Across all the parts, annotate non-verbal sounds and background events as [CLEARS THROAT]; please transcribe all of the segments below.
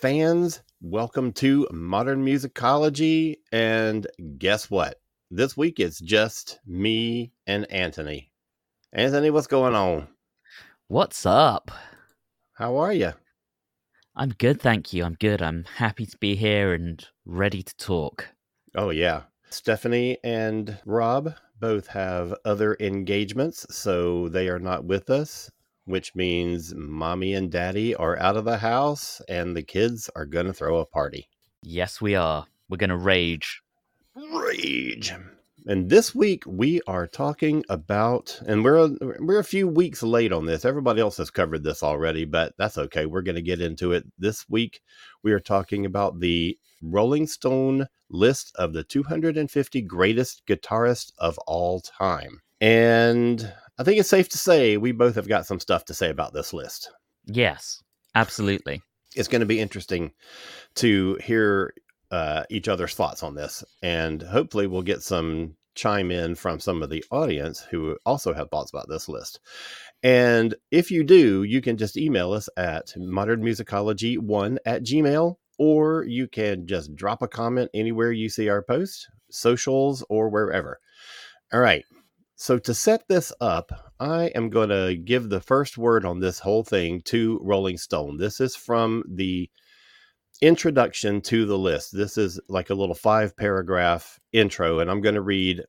Fans. Welcome to Modern Musicology. And guess what? This week it's just me and Anthony. Anthony, what's going on? What's up? How are you? I'm good, thank you. I'm good. I'm happy to be here and ready to talk. Oh, yeah. Stephanie and Rob both have other engagements, so they are not with us which means mommy and daddy are out of the house and the kids are going to throw a party. Yes, we are. We're going to rage. Rage. And this week we are talking about, and we're a, we're a few weeks late on this. Everybody else has covered this already, but that's okay. We're going to get into it this week. We are talking about the Rolling Stone list of the 250 greatest guitarists of all time. And I think it's safe to say we both have got some stuff to say about this list. Yes, absolutely. It's going to be interesting to hear uh, each other's thoughts on this, and hopefully, we'll get some chime in from some of the audience who also have thoughts about this list. And if you do, you can just email us at modernmusicology1 at gmail, or you can just drop a comment anywhere you see our post, socials, or wherever. All right. So, to set this up, I am going to give the first word on this whole thing to Rolling Stone. This is from the introduction to the list. This is like a little five paragraph intro, and I'm going to read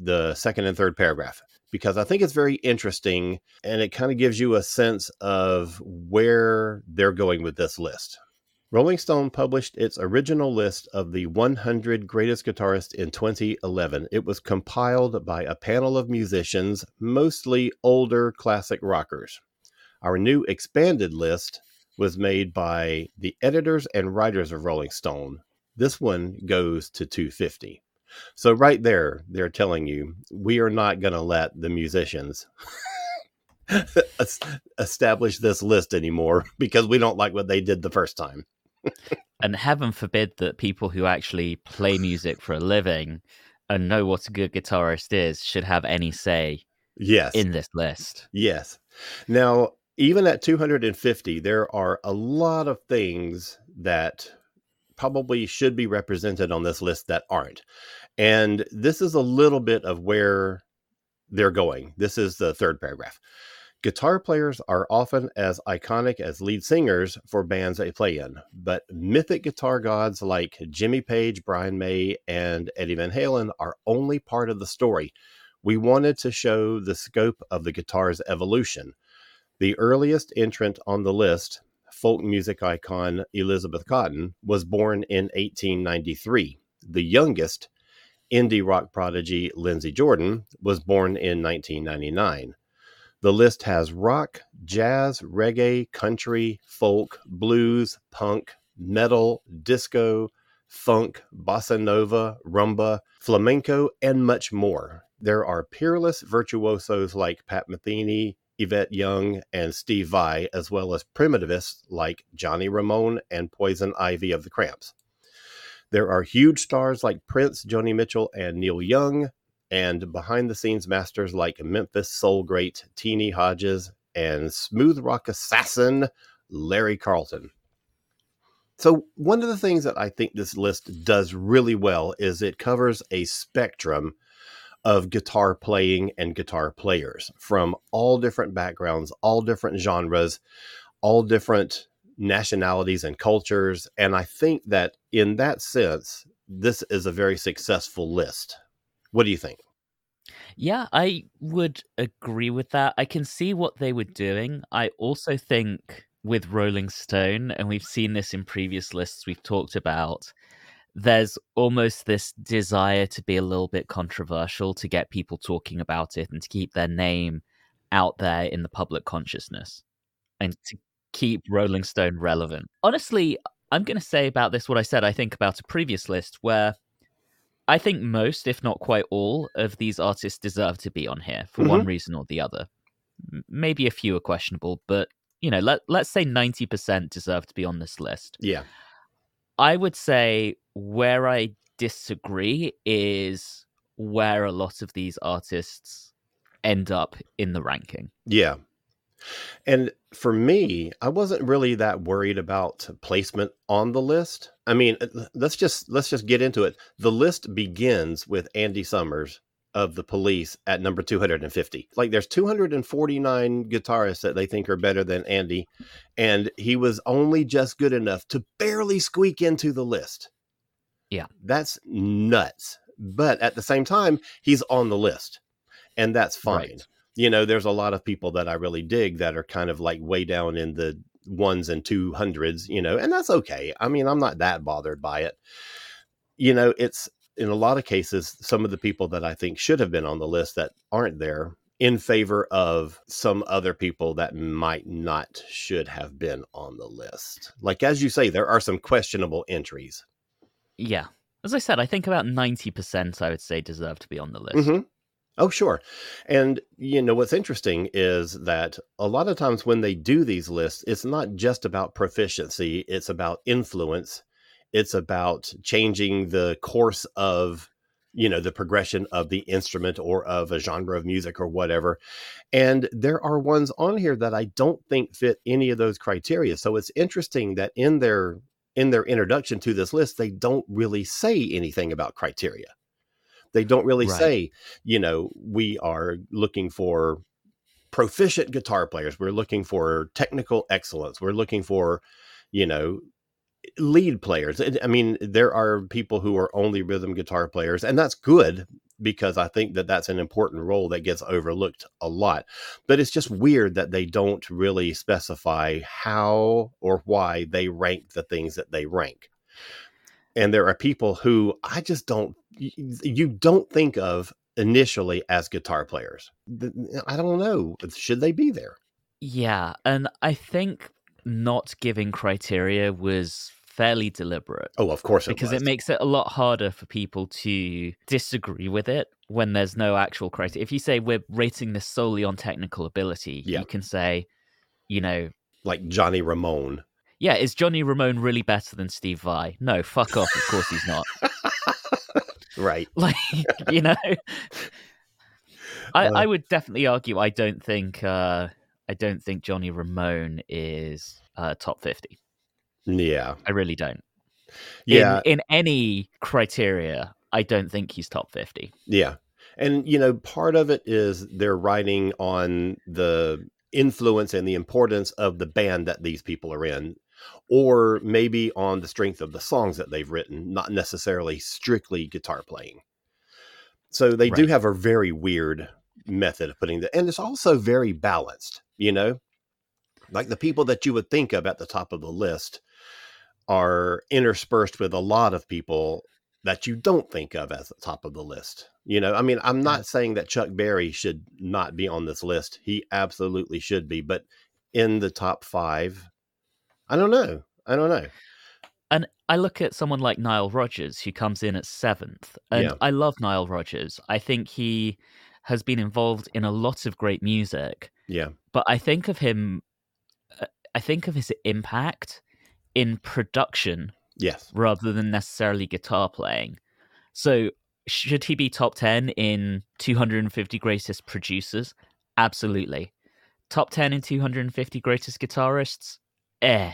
the second and third paragraph because I think it's very interesting and it kind of gives you a sense of where they're going with this list. Rolling Stone published its original list of the 100 greatest guitarists in 2011. It was compiled by a panel of musicians, mostly older classic rockers. Our new expanded list was made by the editors and writers of Rolling Stone. This one goes to 250. So, right there, they're telling you we are not going to let the musicians [LAUGHS] establish this list anymore [LAUGHS] because we don't like what they did the first time and heaven forbid that people who actually play music for a living and know what a good guitarist is should have any say yes. in this list. Yes. Now even at 250 there are a lot of things that probably should be represented on this list that aren't. And this is a little bit of where they're going. This is the third paragraph Guitar players are often as iconic as lead singers for bands they play in, but mythic guitar gods like Jimmy Page, Brian May, and Eddie Van Halen are only part of the story. We wanted to show the scope of the guitar's evolution. The earliest entrant on the list, folk music icon Elizabeth Cotten, was born in 1893. The youngest, indie rock prodigy Lindsey Jordan, was born in 1999. The list has rock, jazz, reggae, country, folk, blues, punk, metal, disco, funk, bossa nova, rumba, flamenco, and much more. There are peerless virtuosos like Pat Metheny, Yvette Young, and Steve Vai, as well as primitivists like Johnny Ramone and Poison Ivy of the Cramps. There are huge stars like Prince, Joni Mitchell, and Neil Young, and behind the scenes masters like Memphis soul great Teenie Hodges and smooth rock assassin Larry Carlton. So, one of the things that I think this list does really well is it covers a spectrum of guitar playing and guitar players from all different backgrounds, all different genres, all different nationalities and cultures. And I think that in that sense, this is a very successful list. What do you think? Yeah, I would agree with that. I can see what they were doing. I also think with Rolling Stone, and we've seen this in previous lists we've talked about, there's almost this desire to be a little bit controversial to get people talking about it and to keep their name out there in the public consciousness and to keep Rolling Stone relevant. Honestly, I'm going to say about this what I said I think about a previous list where I think most, if not quite all, of these artists deserve to be on here for mm-hmm. one reason or the other. Maybe a few are questionable, but you know, let let's say 90% deserve to be on this list. Yeah. I would say where I disagree is where a lot of these artists end up in the ranking. Yeah. And for me, I wasn't really that worried about placement on the list. I mean, uh, let's just let's just get into it. The list begins with Andy Summers of the police at number 250. Like there's 249 guitarists that they think are better than Andy and he was only just good enough to barely squeak into the list. Yeah. That's nuts. But at the same time, he's on the list. And that's fine. Right. You know, there's a lot of people that I really dig that are kind of like way down in the ones and two hundreds, you know, and that's okay. I mean, I'm not that bothered by it. You know, it's in a lot of cases, some of the people that I think should have been on the list that aren't there in favor of some other people that might not should have been on the list. Like as you say, there are some questionable entries. Yeah. As I said, I think about 90% I would say deserve to be on the list. Mm-hmm. Oh, sure. And, you know, what's interesting is that a lot of times when they do these lists, it's not just about proficiency, it's about influence. It's about changing the course of you know the progression of the instrument or of a genre of music or whatever. And there are ones on here that i don't think fit any of those criteria. So it's interesting that in their in their introduction to this list they don't really say anything about criteria they don't really right. say you know we are looking for proficient guitar players we're looking for technical excellence we're looking for you know lead players. I mean, there are people who are only rhythm guitar players, and that's good because I think that that's an important role that gets overlooked a lot. But it's just weird that they don't really specify how or why they rank the things that they rank. And there are people who I just don't, you don't think of initially as guitar players. I don't know. Should they be there? Yeah. And I think not giving criteria was fairly deliberate. Oh, of course, it because was. it makes it a lot harder for people to disagree with it when there's no actual criteria. If you say we're rating this solely on technical ability, yeah. you can say, you know, like Johnny Ramone. Yeah, is Johnny Ramone really better than Steve Vai? No, fuck off. Of course he's not. [LAUGHS] right. [LAUGHS] Like, you know, I, uh, I would definitely argue. I don't think. uh I don't think Johnny Ramone is uh, top fifty. Yeah. I really don't. Yeah. In, in any criteria, I don't think he's top 50. Yeah. And, you know, part of it is they're writing on the influence and the importance of the band that these people are in, or maybe on the strength of the songs that they've written, not necessarily strictly guitar playing. So they right. do have a very weird method of putting that. And it's also very balanced, you know? Like the people that you would think of at the top of the list are interspersed with a lot of people that you don't think of as the top of the list. You know, I mean, I'm not saying that Chuck Berry should not be on this list. He absolutely should be, but in the top five, I don't know. I don't know. And I look at someone like Nile Rodgers, who comes in at seventh. And yeah. I love Nile Rodgers. I think he has been involved in a lot of great music. Yeah. But I think of him, uh, I think of his impact in production yes rather than necessarily guitar playing so should he be top 10 in 250 greatest producers absolutely top 10 in 250 greatest guitarists eh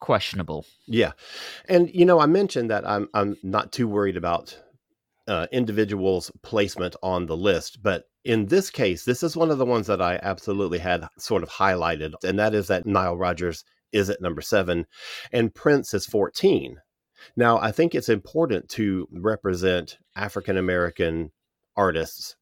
questionable yeah and you know i mentioned that i'm i'm not too worried about uh, individuals placement on the list but in this case this is one of the ones that i absolutely had sort of highlighted and that is that nile rodgers is at number seven, and Prince is 14. Now, I think it's important to represent African American artists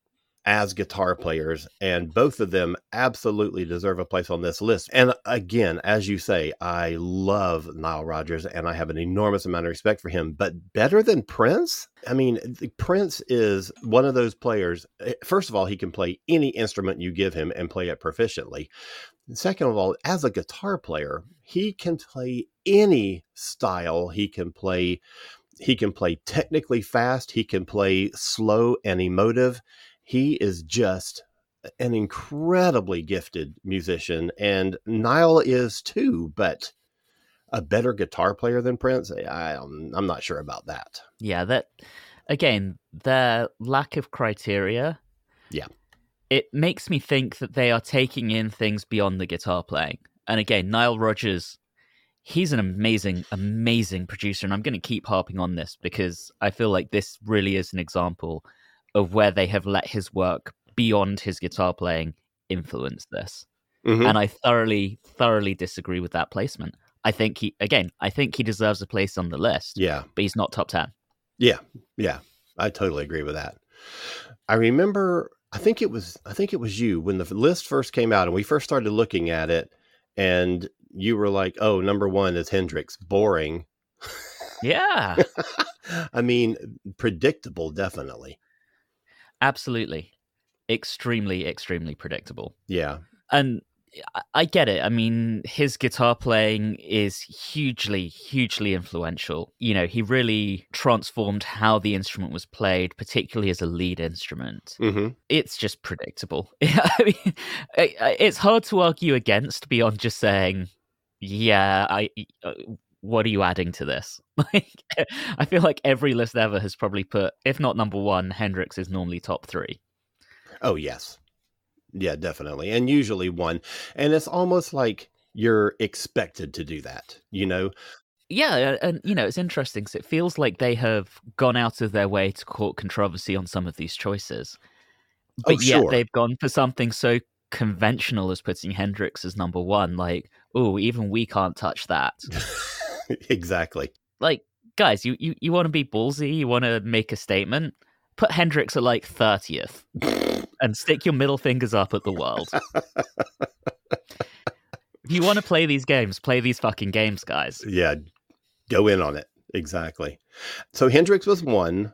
as guitar players, and both of them absolutely deserve a place on this list. And again, as you say, I love Nile Rodgers and I have an enormous amount of respect for him, but better than Prince? I mean, Prince is one of those players. Eh, first of all, he can play any instrument you give him and play it proficiently. Second of all, as a guitar player, he can play any style. He can play he can play technically fast, he can play slow and emotive he is just an incredibly gifted musician, and Nile is too, but a better guitar player than Prince, eh, I, I'm not sure about that. Yeah, that again, their lack of criteria. Yeah. It makes me think that they are taking in things beyond the guitar playing. And again, Nile Rodgers, he's an amazing, amazing producer. And I'm going to keep harping on this because I feel like this really is an example of where they have let his work beyond his guitar playing influence this. Mm-hmm. And I thoroughly, thoroughly disagree with that placement. I think he, again, I think he deserves a place on the list. Yeah. But he's not top 10. Yeah. Yeah. I totally agree with that. I remember, I think it was, I think it was you when the list first came out and we first started looking at it and you were like, oh, number one is Hendrix. Boring. Yeah. [LAUGHS] I mean, predictable, definitely. Absolutely. Extremely, extremely predictable. Yeah. And I get it. I mean, his guitar playing is hugely, hugely influential. You know, he really transformed how the instrument was played, particularly as a lead instrument. Mm-hmm. It's just predictable. [LAUGHS] I mean, it's hard to argue against beyond just saying, yeah, I. What are you adding to this? [LAUGHS] Like, I feel like every list ever has probably put, if not number one, Hendrix is normally top three. Oh yes, yeah, definitely, and usually one, and it's almost like you're expected to do that, you know. Yeah, and you know it's interesting because it feels like they have gone out of their way to court controversy on some of these choices, oh, but oh, yet sure. they've gone for something so conventional as putting Hendrix as number one. Like, oh, even we can't touch that. [LAUGHS] [LAUGHS] exactly. Like, guys, you, you, you want to be ballsy, you want to make a statement, put Hendrix at like 30th [LAUGHS] and stick your middle fingers up at the world. [LAUGHS] if you want to play these games, play these fucking games, guys. Yeah, go in on it. Exactly. So Hendrix was one,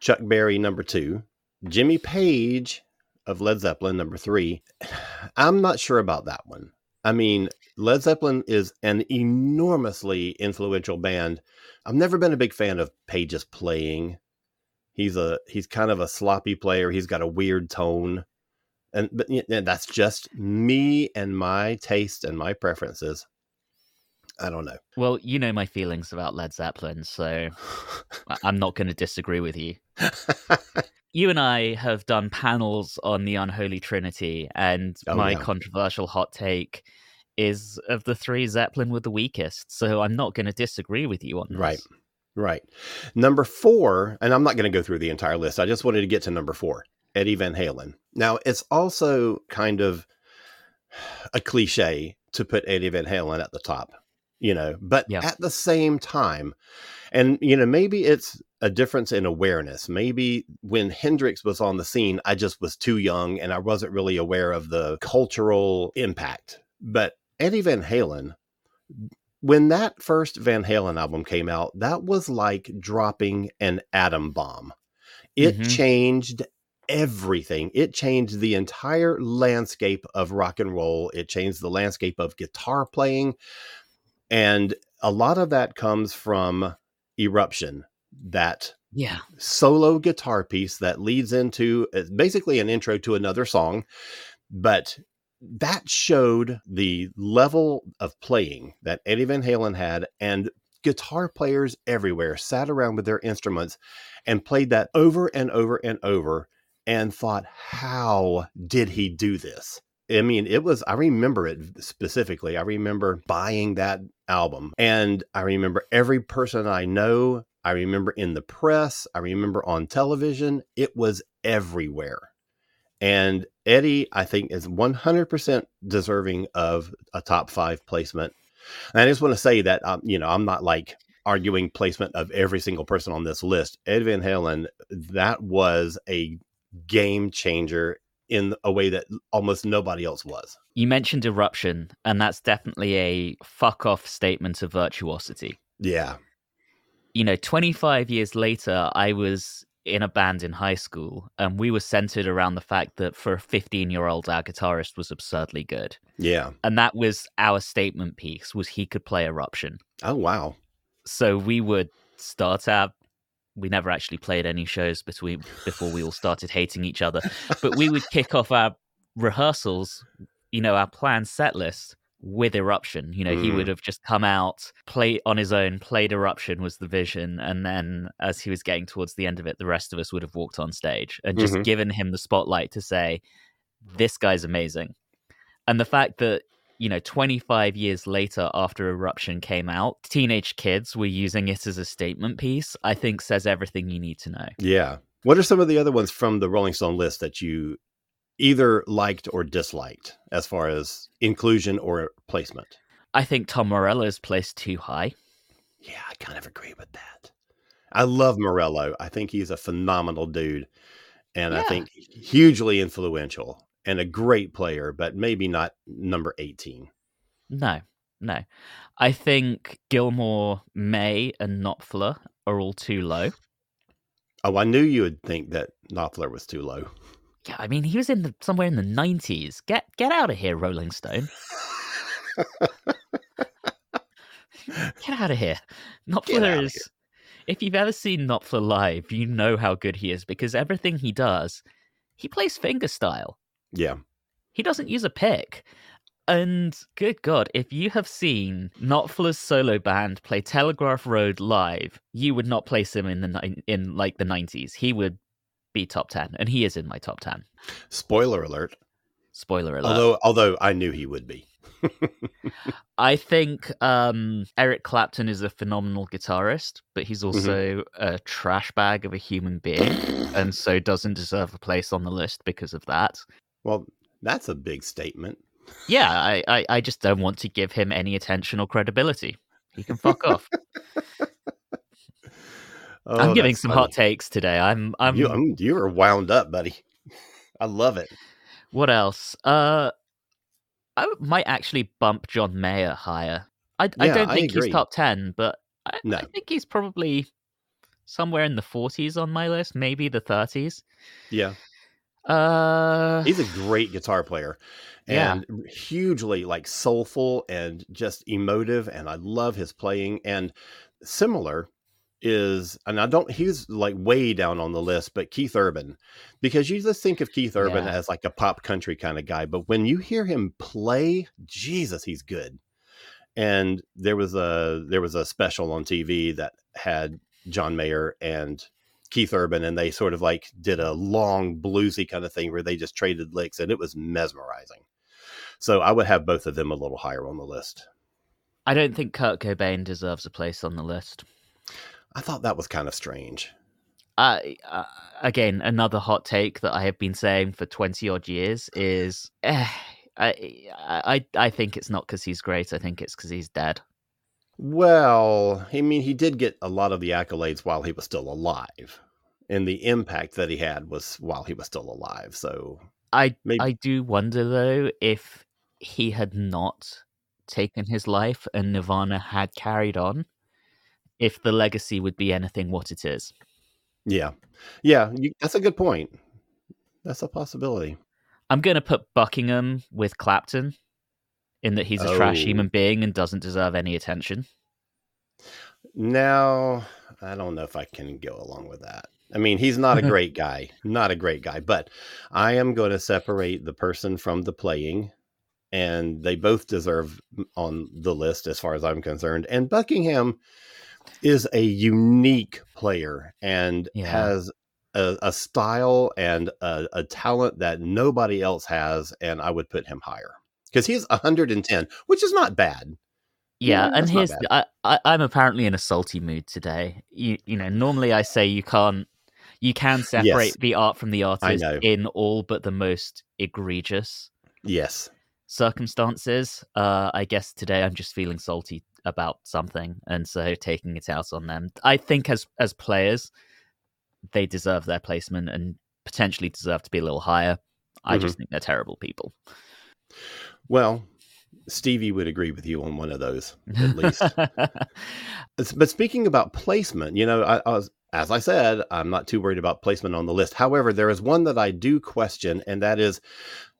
Chuck Berry number two, Jimmy Page of Led Zeppelin number three. [SIGHS] I'm not sure about that one. I mean, Led Zeppelin is an enormously influential band. I've never been a big fan of Page's playing. He's a he's kind of a sloppy player. He's got a weird tone. And but yeah, that's just me and my taste and my preferences. I don't know. Well, you know my feelings about Led Zeppelin, so [LAUGHS] I'm not going to disagree with you. [LAUGHS] you and I have done panels on the Unholy Trinity, and oh, my yeah. controversial hot take is of the three, Zeppelin were the weakest. So I'm not going to disagree with you on this. Right. Right. Number four, and I'm not going to go through the entire list. I just wanted to get to number four, Eddie Van Halen. Now, it's also kind of a cliche to put Eddie Van Halen at the top, you know, but yeah. at the same time, and, you know, maybe it's a difference in awareness. Maybe when Hendrix was on the scene, I just was too young and I wasn't really aware of the cultural impact. But Eddie Van Halen, when that first Van Halen album came out, that was like dropping an atom bomb. It mm-hmm. changed everything. It changed the entire landscape of rock and roll. It changed the landscape of guitar playing. And a lot of that comes from Eruption, that yeah. solo guitar piece that leads into uh, basically an intro to another song but that showed the level of playing that Eddie Van Halen had and guitar players everywhere sat around with their instruments and played that over and over and over and thought how did he do this I mean, it was, I remember it specifically. I remember buying that album and I remember every person I know. I remember in the press. I remember on television. It was everywhere. And Eddie, I think, is 100% deserving of a top five placement. And I just want to say that, um, you know, I'm not like arguing placement of every single person on this list. Ed Van Halen, that was a game changer in a way that almost nobody else was. You mentioned eruption, and that's definitely a fuck off statement of virtuosity. Yeah. You know, 25 years later, I was in a band in high school, and we were centered around the fact that for a 15 year old, our guitarist was absurdly good. Yeah. And that was our statement piece was he could play eruption. Oh wow. So we would start our we never actually played any shows between before we all started hating each other. But we would kick off our rehearsals, you know, our planned set list with Eruption. You know, mm. he would have just come out, play on his own, played Eruption was the vision, and then as he was getting towards the end of it, the rest of us would have walked on stage and just mm-hmm. given him the spotlight to say, "This guy's amazing." And the fact that you know, 25 years later after Eruption came out, teenage kids were using it as a statement piece, I think says everything you need to know. Yeah. What are some of the other ones from the Rolling Stone list that you either liked or disliked as far as inclusion or placement? I think Tom Morello is placed too high. Yeah, I kind of agree with that. I love Morello. I think he's a phenomenal dude and yeah. I think hugely influential and a great player, but maybe not number 18. No, no. I think Gilmour, May, and Knopfler are all too low. Oh, I knew you would think that Knopfler was too low. Yeah, I mean, he was in the somewhere in the nineties. Get get out of here, Rolling Stone. [LAUGHS] get out of here. Knopfler is. Here. If you've ever seen Knopfler live, you know how good he is because everything he does, he plays fingerstyle. Yeah. He doesn't use a pick. And good God, if you have seen Knopfler's solo band play Telegraph Road live, you would not place him in the in like the nineties. He would be top ten, and he is in my top ten. Spoiler alert! Spoiler alert! Although, although I knew he would be. [LAUGHS] I think um, Eric Clapton is a phenomenal guitarist, but he's mm-hmm. also mm-hmm. a trash bag of a human being, and so doesn't deserve a place on the list because of that. Well, that's a big statement. Yeah, I, I, I just don't want to give him any attention or credibility. He can fuck off. [LAUGHS] oh, I'm giving some funny. hot takes today. I'm I'm you, I'm you are wound up, buddy. [LAUGHS] I love it. What else? Uh I might actually bump John Mayer higher. I, yeah, I don't think I he's top 10, but I, no. I think he's probably somewhere in the 40s on my list, maybe the 30s. Yeah. Uh, he's a great guitar player and yeah. hugely like soulful and just emotive. And I love his playing. And similar is, and I don't, he's like way down on the list, but Keith Urban, because you just think of Keith Urban yeah. as like a pop country kind of guy. But when you hear him play, Jesus, he's good. And there was a there was a special on TV that had John Mayer and Keith Urban and they sort of like did a long bluesy kind of thing where they just traded licks and it was mesmerizing. So I would have both of them a little higher on the list. I don't think Kurt Cobain deserves a place on the list. I thought that was kind of strange. Uh, uh, again, another hot take that I have been saying for 20 odd years is eh, I, I, I think it's not because he's great. I think it's because he's dead. Well, I mean, he did get a lot of the accolades while he was still alive, and the impact that he had was while he was still alive. So I maybe... I do wonder though if he had not taken his life and Nirvana had carried on, if the legacy would be anything what it is. Yeah, yeah, you, that's a good point. That's a possibility. I'm going to put Buckingham with Clapton in that he's a oh. trash human being and doesn't deserve any attention. Now, I don't know if I can go along with that. I mean, he's not a [LAUGHS] great guy, not a great guy, but I am going to separate the person from the playing, and they both deserve on the list as far as I'm concerned. And Buckingham is a unique player and yeah. has a, a, style and a, a talent that nobody else has, and I would put him higher because he's 110, which is not bad. Yeah, yeah and here's I, I, I'm apparently in a salty mood today. You you know, normally I say you can't you can separate yes. the art from the artist in all but the most egregious yes circumstances. Uh, I guess today I'm just feeling salty about something, and so taking it out on them. I think as as players, they deserve their placement, and potentially deserve to be a little higher. I Mhm. just think they're terrible people. Well, Stevie would agree with you on one of those, at least. [LAUGHS] But speaking about placement, you know, I, I was, as I said, I'm not too worried about placement on the list. However, there is one that I do question, and that is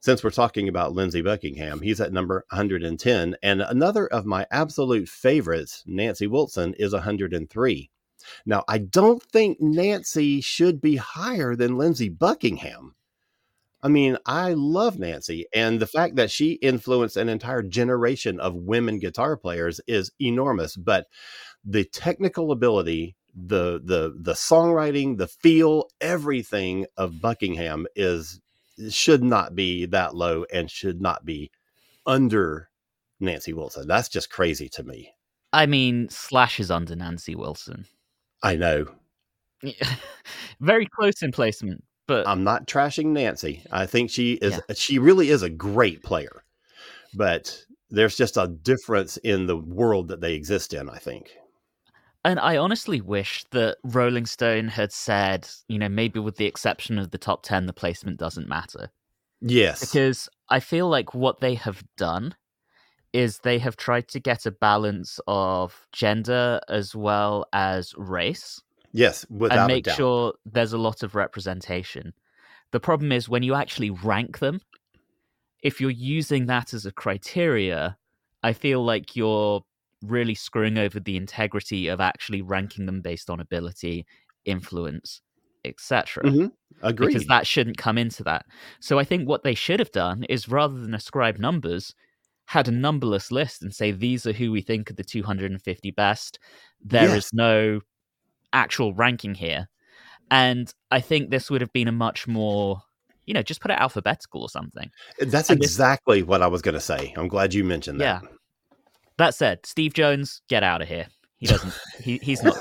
since we're talking about Lindsey Buckingham, he's at number 110. And another of my absolute favorites, Nancy Wilson, is 103. Now, I don't think Nancy should be higher than Lindsey Buckingham. I mean, I love Nancy, and the fact that she influenced an entire generation of women guitar players is enormous. But the technical ability, the the the songwriting, the feel, everything of Buckingham is should not be that low and should not be under Nancy Wilson. That's just crazy to me. I mean, Slash is under Nancy Wilson. I know. [LAUGHS] Very close in placement, but I'm not trashing Nancy. I think she is she really is a great player. But there's just a difference in the world that they exist in, I think. And I honestly wish that Rolling Stone had said, you know, maybe with the exception of the top 10, the placement doesn't matter. Yes. Because I feel like what they have done is they have tried to get a balance of gender as well as race yes, without and make sure there's a lot of representation. The problem is when you actually rank them, if you're using that as a criteria, I feel like you're really screwing over the integrity of actually ranking them based on ability, influence, etc. Mhm. Agreed. Because that shouldn't come into that. So I think what they should have done is rather than ascribe numbers, had a numberless list and say these are who we think are the 250 best. There is Yes. no actual ranking here. And I think this would have been a much more, you know, just put it alphabetical or something. That's and this- exactly what I was going to say. I'm glad you mentioned that. Yeah. That said, Steve Jones, get out of here. He doesn't. he, he's not.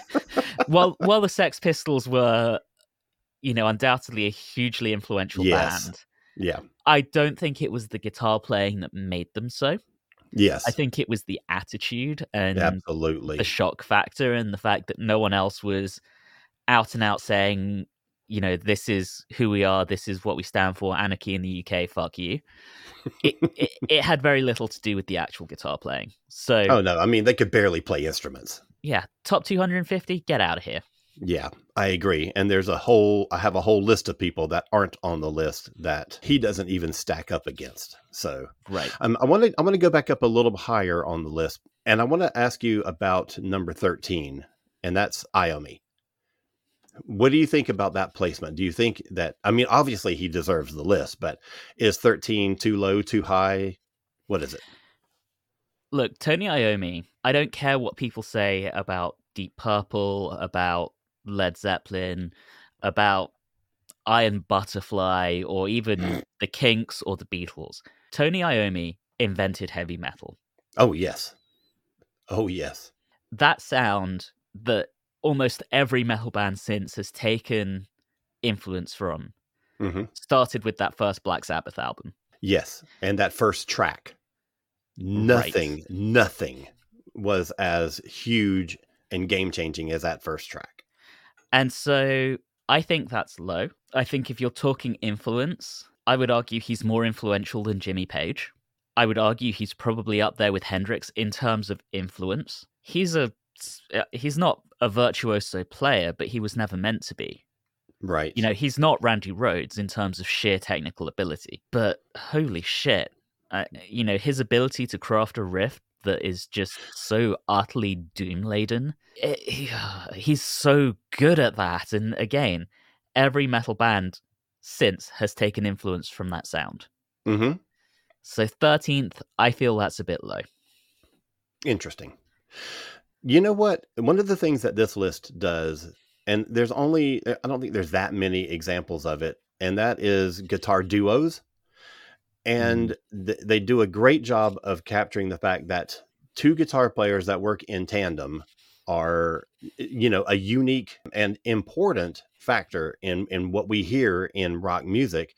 [LAUGHS] while while the Sex Pistols were, you know, undoubtedly a hugely influential Yes. band, Yeah. I don't think it was the guitar playing that made them so. Yes. I think it was the attitude and Absolutely. the shock factor and the fact that no one else was out and out saying, you know, this is who we are, this is what we stand for, anarchy in the UK, fuck you. It, it, [LAUGHS] it had very little to do with the actual guitar playing. So, Oh no, I mean they could barely play instruments. yeah, top 250, get out of here. Yeah, I agree. And there's a whole I have a whole list of people that aren't on the list that he doesn't even stack up against. So Right. um, I want to I want to go back up a little higher on the list, and I want to ask you about number thirteen, and that's Iommi. What do you think about that placement? Do you think that I mean, obviously he deserves the list, but is thirteen too low, too high? What is it? Look, Tony Iommi, I don't care what people say about Deep Purple, about Led Zeppelin, about Iron Butterfly, or even [CLEARS THROAT] the Kinks or the Beatles. Tony Iommi invented heavy metal. Oh yes, oh yes, That sound that almost every metal band since has taken influence from hmm started with that first Black Sabbath album. yes. And that first track, nothing, nothing was as huge and game changing as that first track. And so I think that's low. I think if you're talking influence, I would argue he's more influential than Jimmy Page. I would argue he's probably up there with Hendrix in terms of influence. He's a uh, he's not a virtuoso player, but he was never meant to be. Right. You know, he's not Randy Rhoads in terms of sheer technical ability, but holy shit. Uh, you know, his ability to craft a riff that is just so utterly doom laden. Eh, uh, he's so good at that. And again, every metal band since has taken influence from that sound. hmm So 13th, I feel that's a bit low. Interesting. You know what? One of the things that this list does, and there's only, eh, I don't think there's that many examples of it, and that is guitar duos. And mm-hmm. th- they do a great job of capturing the fact that two guitar players that work in tandem are, you know, a unique and important factor in in what we hear in rock music.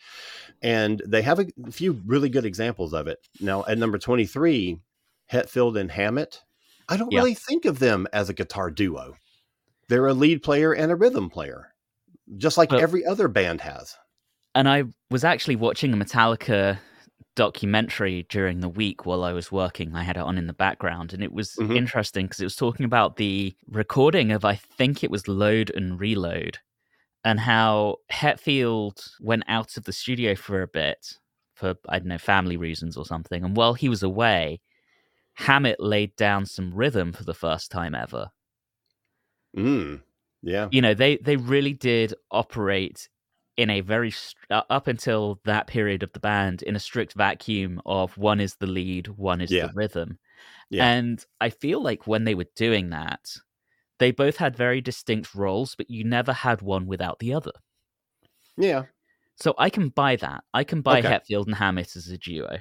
And they have a few really good examples of it. Now, at number 23, Hetfield and Hammett, I don't Yeah. really think of them as a guitar duo. They're a lead player and a rhythm player. just like every other band has. And I was actually watching a Metallica documentary during the week while I was working. I had it on in the background, and it was Mhm. interesting because it was talking about the recording of, I think it was Load and Reload, and how Hetfield went out of the studio for a bit for, I don't know, family reasons or something. And while he was away, Hammett laid down some rhythm for the first time ever. Mm. Yeah. you know they they really did operate in a very uh, up until that period of the band in a strict vacuum of one is the lead one is Yeah. the rhythm Yeah. and i feel like when they were doing that they both had very distinct roles but you never had one without the other Yeah. so i can buy that i can buy Okay. hetfield and hammett as a duo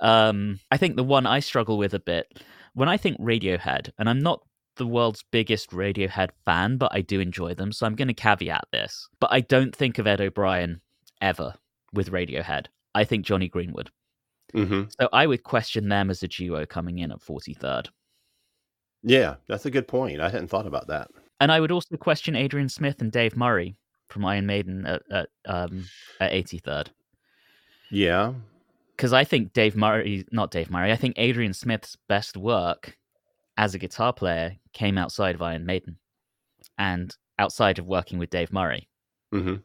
um i think the one i struggle with a bit when i think radiohead and i'm not the world's biggest Radiohead fan, but I do enjoy them, so I'm going to caveat this. But I don't think of Ed O'Brien ever with Radiohead. I think Jonny Greenwood. hmm So I would question them as a duo coming in at 43rd. Yeah. That's a good point. I hadn't thought about that. And I would also question Adrian Smith and Dave Murray from Iron Maiden at, at, um, at 83rd. Yeah. Because I think Dave Murray, not Dave Murray, I think Adrian Smith's best work as a guitar player came outside of Iron Maiden and outside of working with Dave Murray. hmm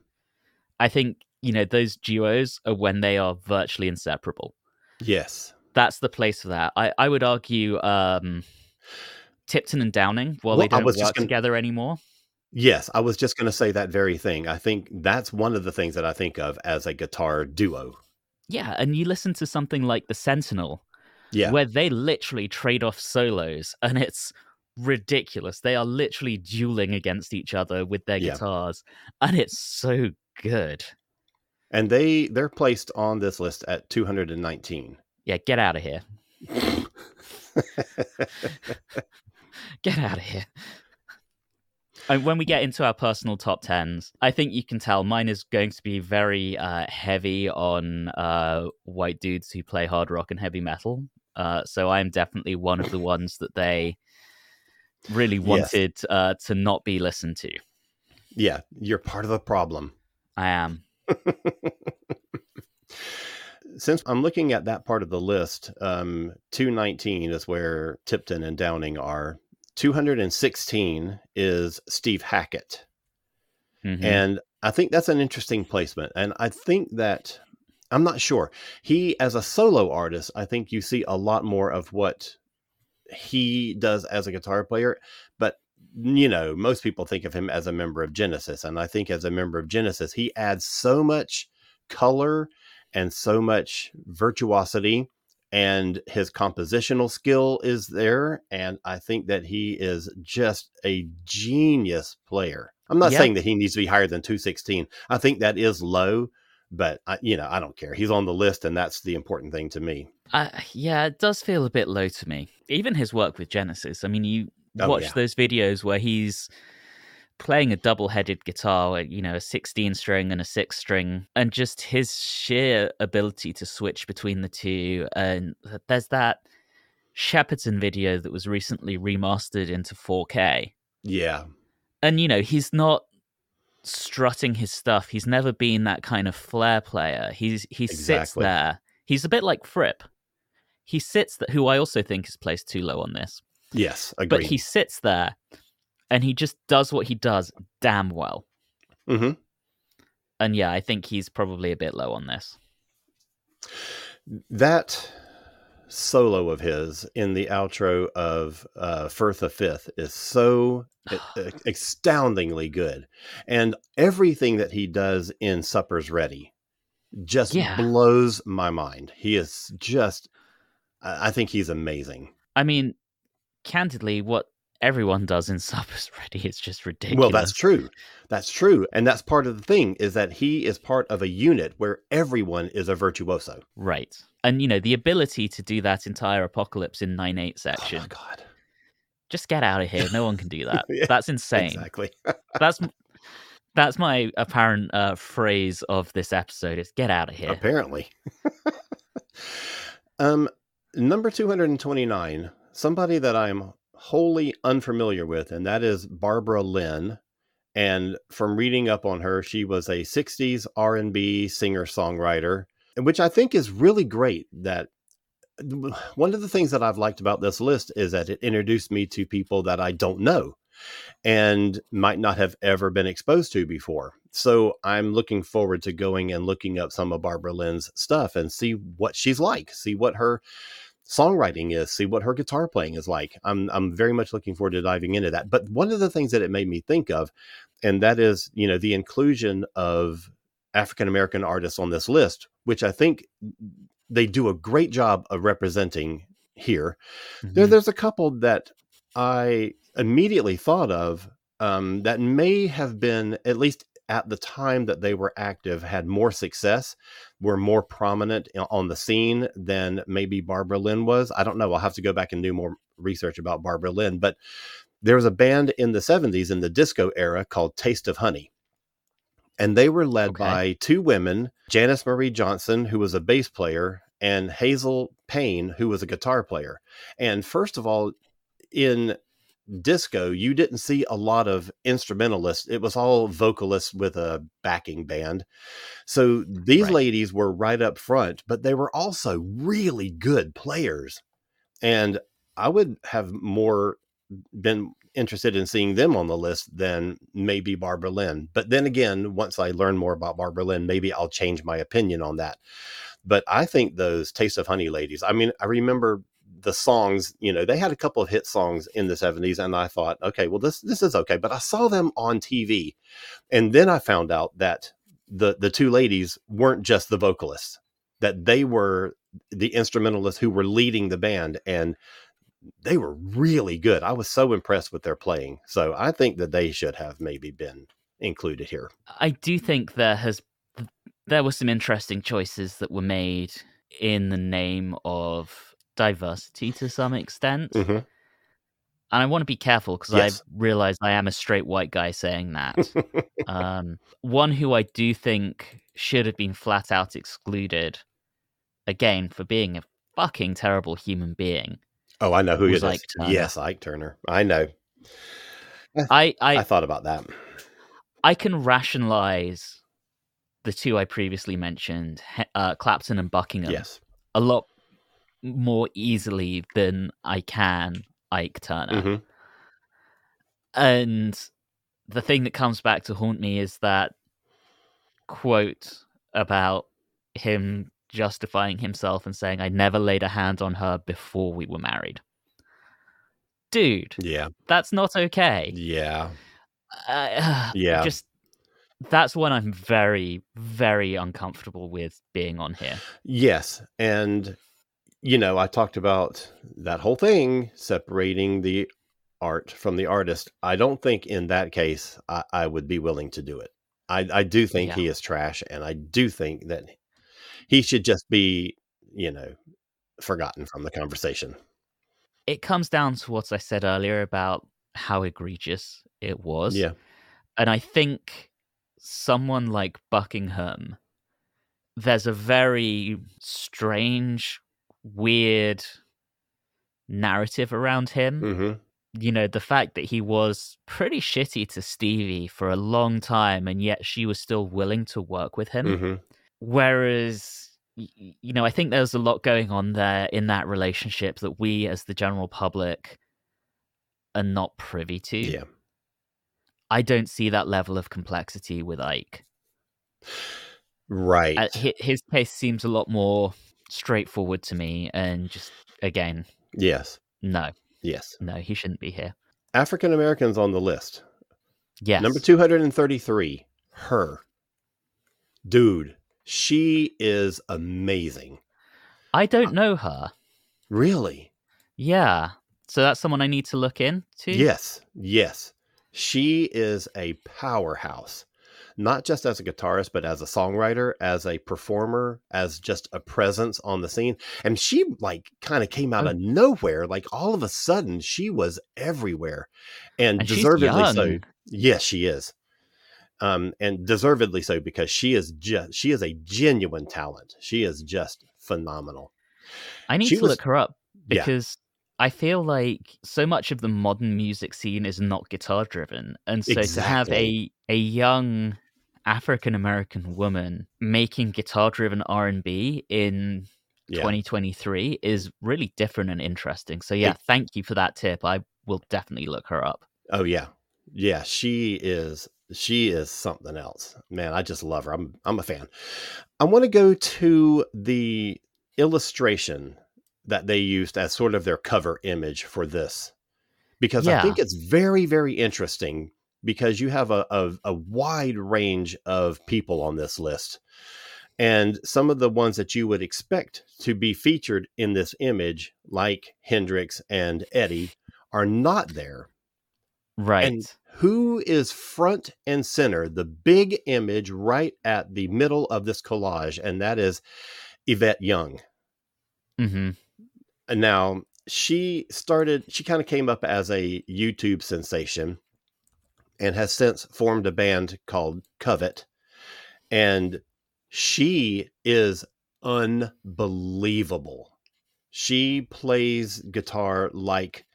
I think, you know, those duos are when they are virtually inseparable. Yes. That's the place for that. I, I would argue um, Tipton and Downing, while Well, they don't work just gonna- together anymore. Yes. I was just going to say that very thing. I think that's one of the things that I think of as a guitar duo. Yeah, and you listen to something like The Sentinel, Yeah. where they literally trade off solos, and it's ridiculous. They are literally dueling against each other with their Yeah. guitars, and it's so good. and they they're placed on this list at 219. Yeah, get out of here. [LAUGHS] Get out of here. And when we get into our personal top tens, I think you can tell mine is going to be very uh, heavy on uh, white dudes who play hard rock and heavy metal. Uh, so I am definitely one of the ones that they really [LAUGHS] Yes. wanted uh, to not be listened to. yeah, you're part of the problem. I am. [LAUGHS] Since I'm looking at that part of the list, um, 219 is where Tipton and Downing are. 216 is Steve Hackett. Mhm. And I think that's an interesting placement. And I think that I'm not sure. He, as a solo artist, I think you see a lot more of what he does as a guitar player. But, you know, most people think of him as a member of Genesis. And I think as a member of Genesis, he adds so much color and so much virtuosity. And his compositional skill is there. And I think that he is just a genius player. I'm not Yeah. saying that he needs to be higher than 216. I think that is low, but I, you know, I don't care. He's on the list, and that's the important thing to me. Uh, yeah, it does feel a bit low to me. Even his work with Genesis. I mean, you Oh, watch yeah. those videos where he's playing a double-headed guitar, you know, a 16 string and a 6 string, and just his sheer ability to switch between the two. And there's that Shepperton video that was recently remastered into 4K. Yeah, And you know, he's not strutting his stuff. He's never been that kind of flair player. He's he sits there. He's a bit like Fripp. He sits there, who I also think is placed too low on this. yes, agreed. But he sits there and he just does what he does damn well. hmm And yeah, I think he's probably a bit low on this. That solo of his in the outro of uh, Firth of Fifth is so [SIGHS] astoundingly good, and everything that he does in Supper's Ready just Yeah. blows my mind. He is just, I I think he's amazing. I mean, candidly, what everyone does in Supper's Ready is just ridiculous. Well, that's true. That's true, and that's part of the thing is that he is part of a unit where everyone is a virtuoso. Right. And you know, the ability to do that entire apocalypse in 9-8 Oh section. my god! just get out of here. No one can do [LAUGHS] that. Yeah, That's insane. Exactly. That's [LAUGHS] that's my apparent uh, phrase of this episode is get out of here. Apparently. [LAUGHS] um, number 229, somebody that I'm wholly unfamiliar with, and that is Barbara Lynn. And from reading up on her, she was a 60s R&B singer-songwriter, which I think is really great that [SIGHS] one of the things that I've liked about this list is that it introduced me to people that I don't know and might not have ever been exposed to before. So I'm looking forward to going and looking up some of Barbara Lynn's stuff and see what she's like, see what her songwriting is, see what her guitar playing is like. I'm I'm very much looking forward to diving into that. But one of the things that it made me think of, and that is, you know, the inclusion of African American artists on this list, which I think they do a great job of representing here. Mm-hmm. There, there's a couple that I immediately thought of um, that may have been at least at the time that they were active had more success were more prominent on the scene than maybe barbara lynn was i don't know i'll have to go back and do more research about barbara lynn but there was a band in the 70s in the disco era called taste of honey and they were led okay. by two women janice marie johnson who was a bass player and hazel payne who was a guitar player and first of all in disco, you didn't see a lot of instrumentalists. It was all vocalists with a backing band. So these right. ladies were right up front, but they were also really good players. And I would have more been interested in seeing them on the list than maybe Barbara Lynn. But then again, once I learn more about Barbara Lynn, maybe I'll change my opinion on that. But I think those Taste of Honey ladies, I mean, I remember the songs, you know, they had a couple of hit songs in the 70s and I thought, okay, well this this is okay, but I saw them on TV. And then I found out that the the two ladies weren't just the vocalists, that they were the instrumentalists who were leading the band and they were really good. I was so impressed with their playing. So I think that they should have maybe been included here. I do think there has there were some interesting choices that were made in the name of diversity to some extent. Mm-hmm. And I want to be careful because yes. I realize I am a straight white guy saying that. [LAUGHS] um, one who I do think should have been flat out excluded, again, for being a fucking terrible human being. Oh, I know who it is. Ike yes, Ike Turner. I know. I, I I thought about that. I can rationalize the two I previously mentioned, uh, Clapton and Buckingham, yes. a lot more easily than I can Ike Turner. Mm-hmm. And the thing that comes back to haunt me is that quote about him justifying himself and saying, I never laid a hand on her before we were married. Dude. Yeah. That's not okay. Yeah. Uh, [SIGHS] yeah. Just that's when I'm very, very uncomfortable with being on here. Yes. And you know, I talked about that whole thing separating the art from the artist. I don't think in that case I, I would be willing to do it. I, I do think yeah. he is trash, and I do think that he should just be, you know, forgotten from the conversation. It comes down to what I said earlier about how egregious it was. Yeah. And I think someone like Buckingham, there's a very strange weird narrative around him. Mm-hmm. You know, the fact that he was pretty shitty to Stevie for a long time, and yet she was still willing to work with him. Mm-hmm. Whereas, you know, I think there's a lot going on there in that relationship that we, as the general public, are not privy to. Yeah. I don't see that level of complexity with Ike. Right. Uh, his case seems a lot more straightforward to me and just again yes no yes no he shouldn't be here african americans on the list yes number 233 H.E.R. dude she is amazing i don't uh, know her really yeah so that's someone i need to look into yes yes she is a powerhouse not just as a guitarist, but as a songwriter, as a performer, as just a presence on the scene. And she like kind of came out oh. of nowhere. Like all of a sudden, she was everywhere, and, and deservedly so. Yes, she is. Um, and deservedly so because she is just she is a genuine talent. She is just phenomenal. I need she to was, look her up because I feel like so much of the modern music scene is not guitar driven, and so to have a a young African American woman making guitar driven R and B in Yeah. 2023 is really different and interesting. So yeah, It- thank you for that tip. I will definitely look her up. Oh yeah. Yeah, she is she is something else. Man, I just love her. I'm I'm a fan. I want to go to the illustration that they used as sort of their cover image for this. Because I think it's very, very interesting because you have a, a, a wide range of people on this list. And some of the ones that you would expect to be featured in this image, like Hendrix and Eddie, are not there. Right. And who is front and center, the big image right at the middle of this collage, and that is Yvette Young. hmm And now she started, she kind of came up as a YouTube sensation and has since formed a band called Covet. And she is unbelievable. She plays guitar like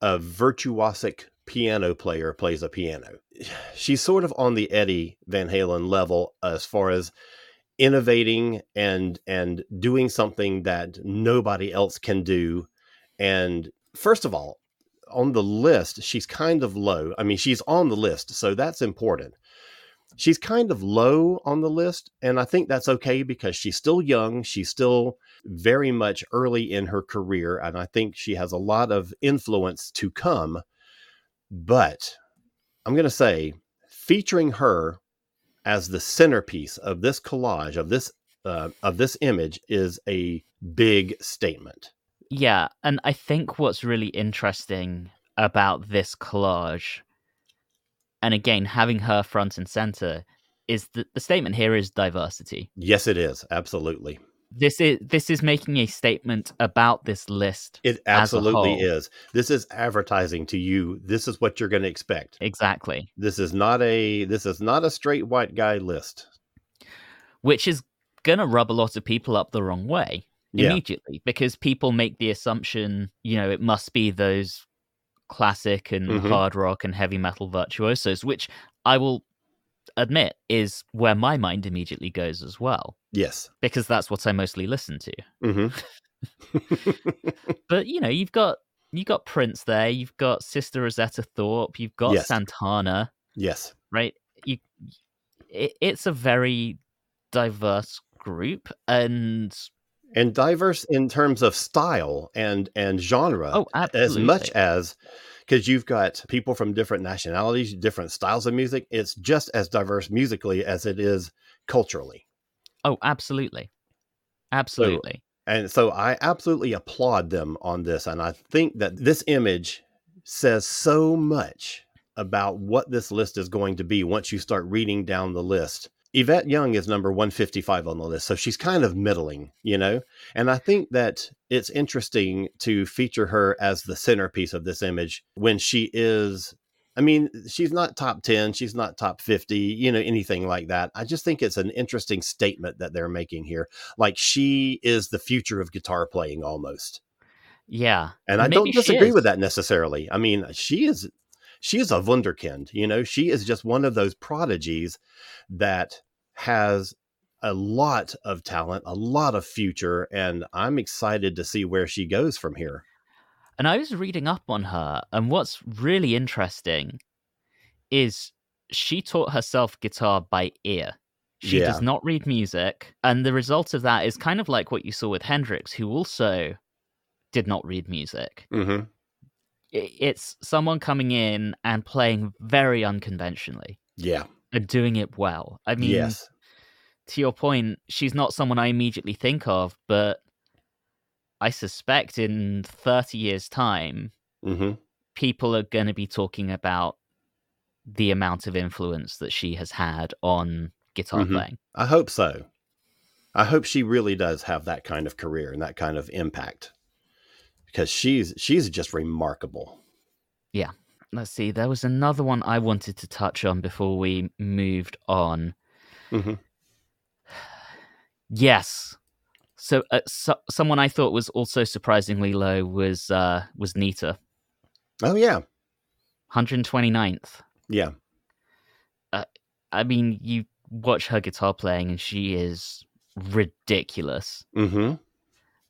a virtuosic piano player plays a piano. [SIGHS] She's sort of on the Eddie Van Halen level as far as innovating and and doing something that nobody else can do. And first of all, on the list, she's kind of low. I mean, she's on the list, so that's important. She's kind of low on the list, and I think that's okay because she's still young. She's still very much early in her career, and I think she has a lot of influence to come. But I'm going to say, featuring her as the centerpiece of this collage of this uh, of this image is a big statement. Yeah, and I think what's really interesting about this collage, and again having her front and center, is that the statement here is diversity. Yes, it is absolutely. This is this is making a statement about this list. It absolutely is. This is advertising to you. This is what you're going to expect. Exactly. This is not a this is not a straight white guy list. Which is gonna rub a lot of people up the wrong way Yeah. immediately because people make the assumption, you know, it must be those classic and Mhm. hard rock and heavy metal virtuosos, which I will admit is where my mind immediately goes as well, Yes. because that's what I mostly listen to. hmm [LAUGHS] But you know, you've got you got Prince there, you've got Sister Rosetta Tharpe, you've got Yes. Santana, yes. right? You, it, it's a very diverse group, and And diverse in terms of style and and genre. oh, absolutely, as much as because you've got people from different nationalities, different styles of music. It's just as diverse musically as it is culturally. oh, absolutely, absolutely. And so I absolutely applaud them on this. And I think that this image says so much about what this list is going to be once you start reading down the list. Yvette Young is number 155 on the list. So she's kind of middling, you know? And I think that it's interesting to feature her as the centerpiece of this image when she is. I mean, she's not top 10, she's not top 50, you know, anything like that. I just think it's an interesting statement that they're making here like she is the future of guitar playing almost. Yeah, And I Maybe don't disagree with that necessarily. I mean, she is she is a wunderkind, you know, she is just one of those prodigies that has a lot of talent, a lot of future, and I'm excited to see where she goes from here. And I was reading up on her, and what's really interesting is she taught herself guitar by ear. She Yeah. does not read music, and the result of that is kind of like what you saw with Hendrix, who also did not read music. hmm I- It's someone coming in and playing very unconventionally Yeah. and doing it well. I mean, yes. to your point, she's not someone I immediately think of, but I suspect in 30 years' time, hmm people are going to be talking about the amount of influence that she has had on guitar Mhm. playing. I hope so. I hope she really does have that kind of career and that kind of impact because she's she's just remarkable. Yeah. Let's see, there was another one I wanted to touch on before we moved on. hmm Yes, So, uh, so someone I thought was also surprisingly low was uh was Nita, Oh yeah, 129th. yeah. I mean, you watch her guitar playing and she is ridiculous. Mm-hmm.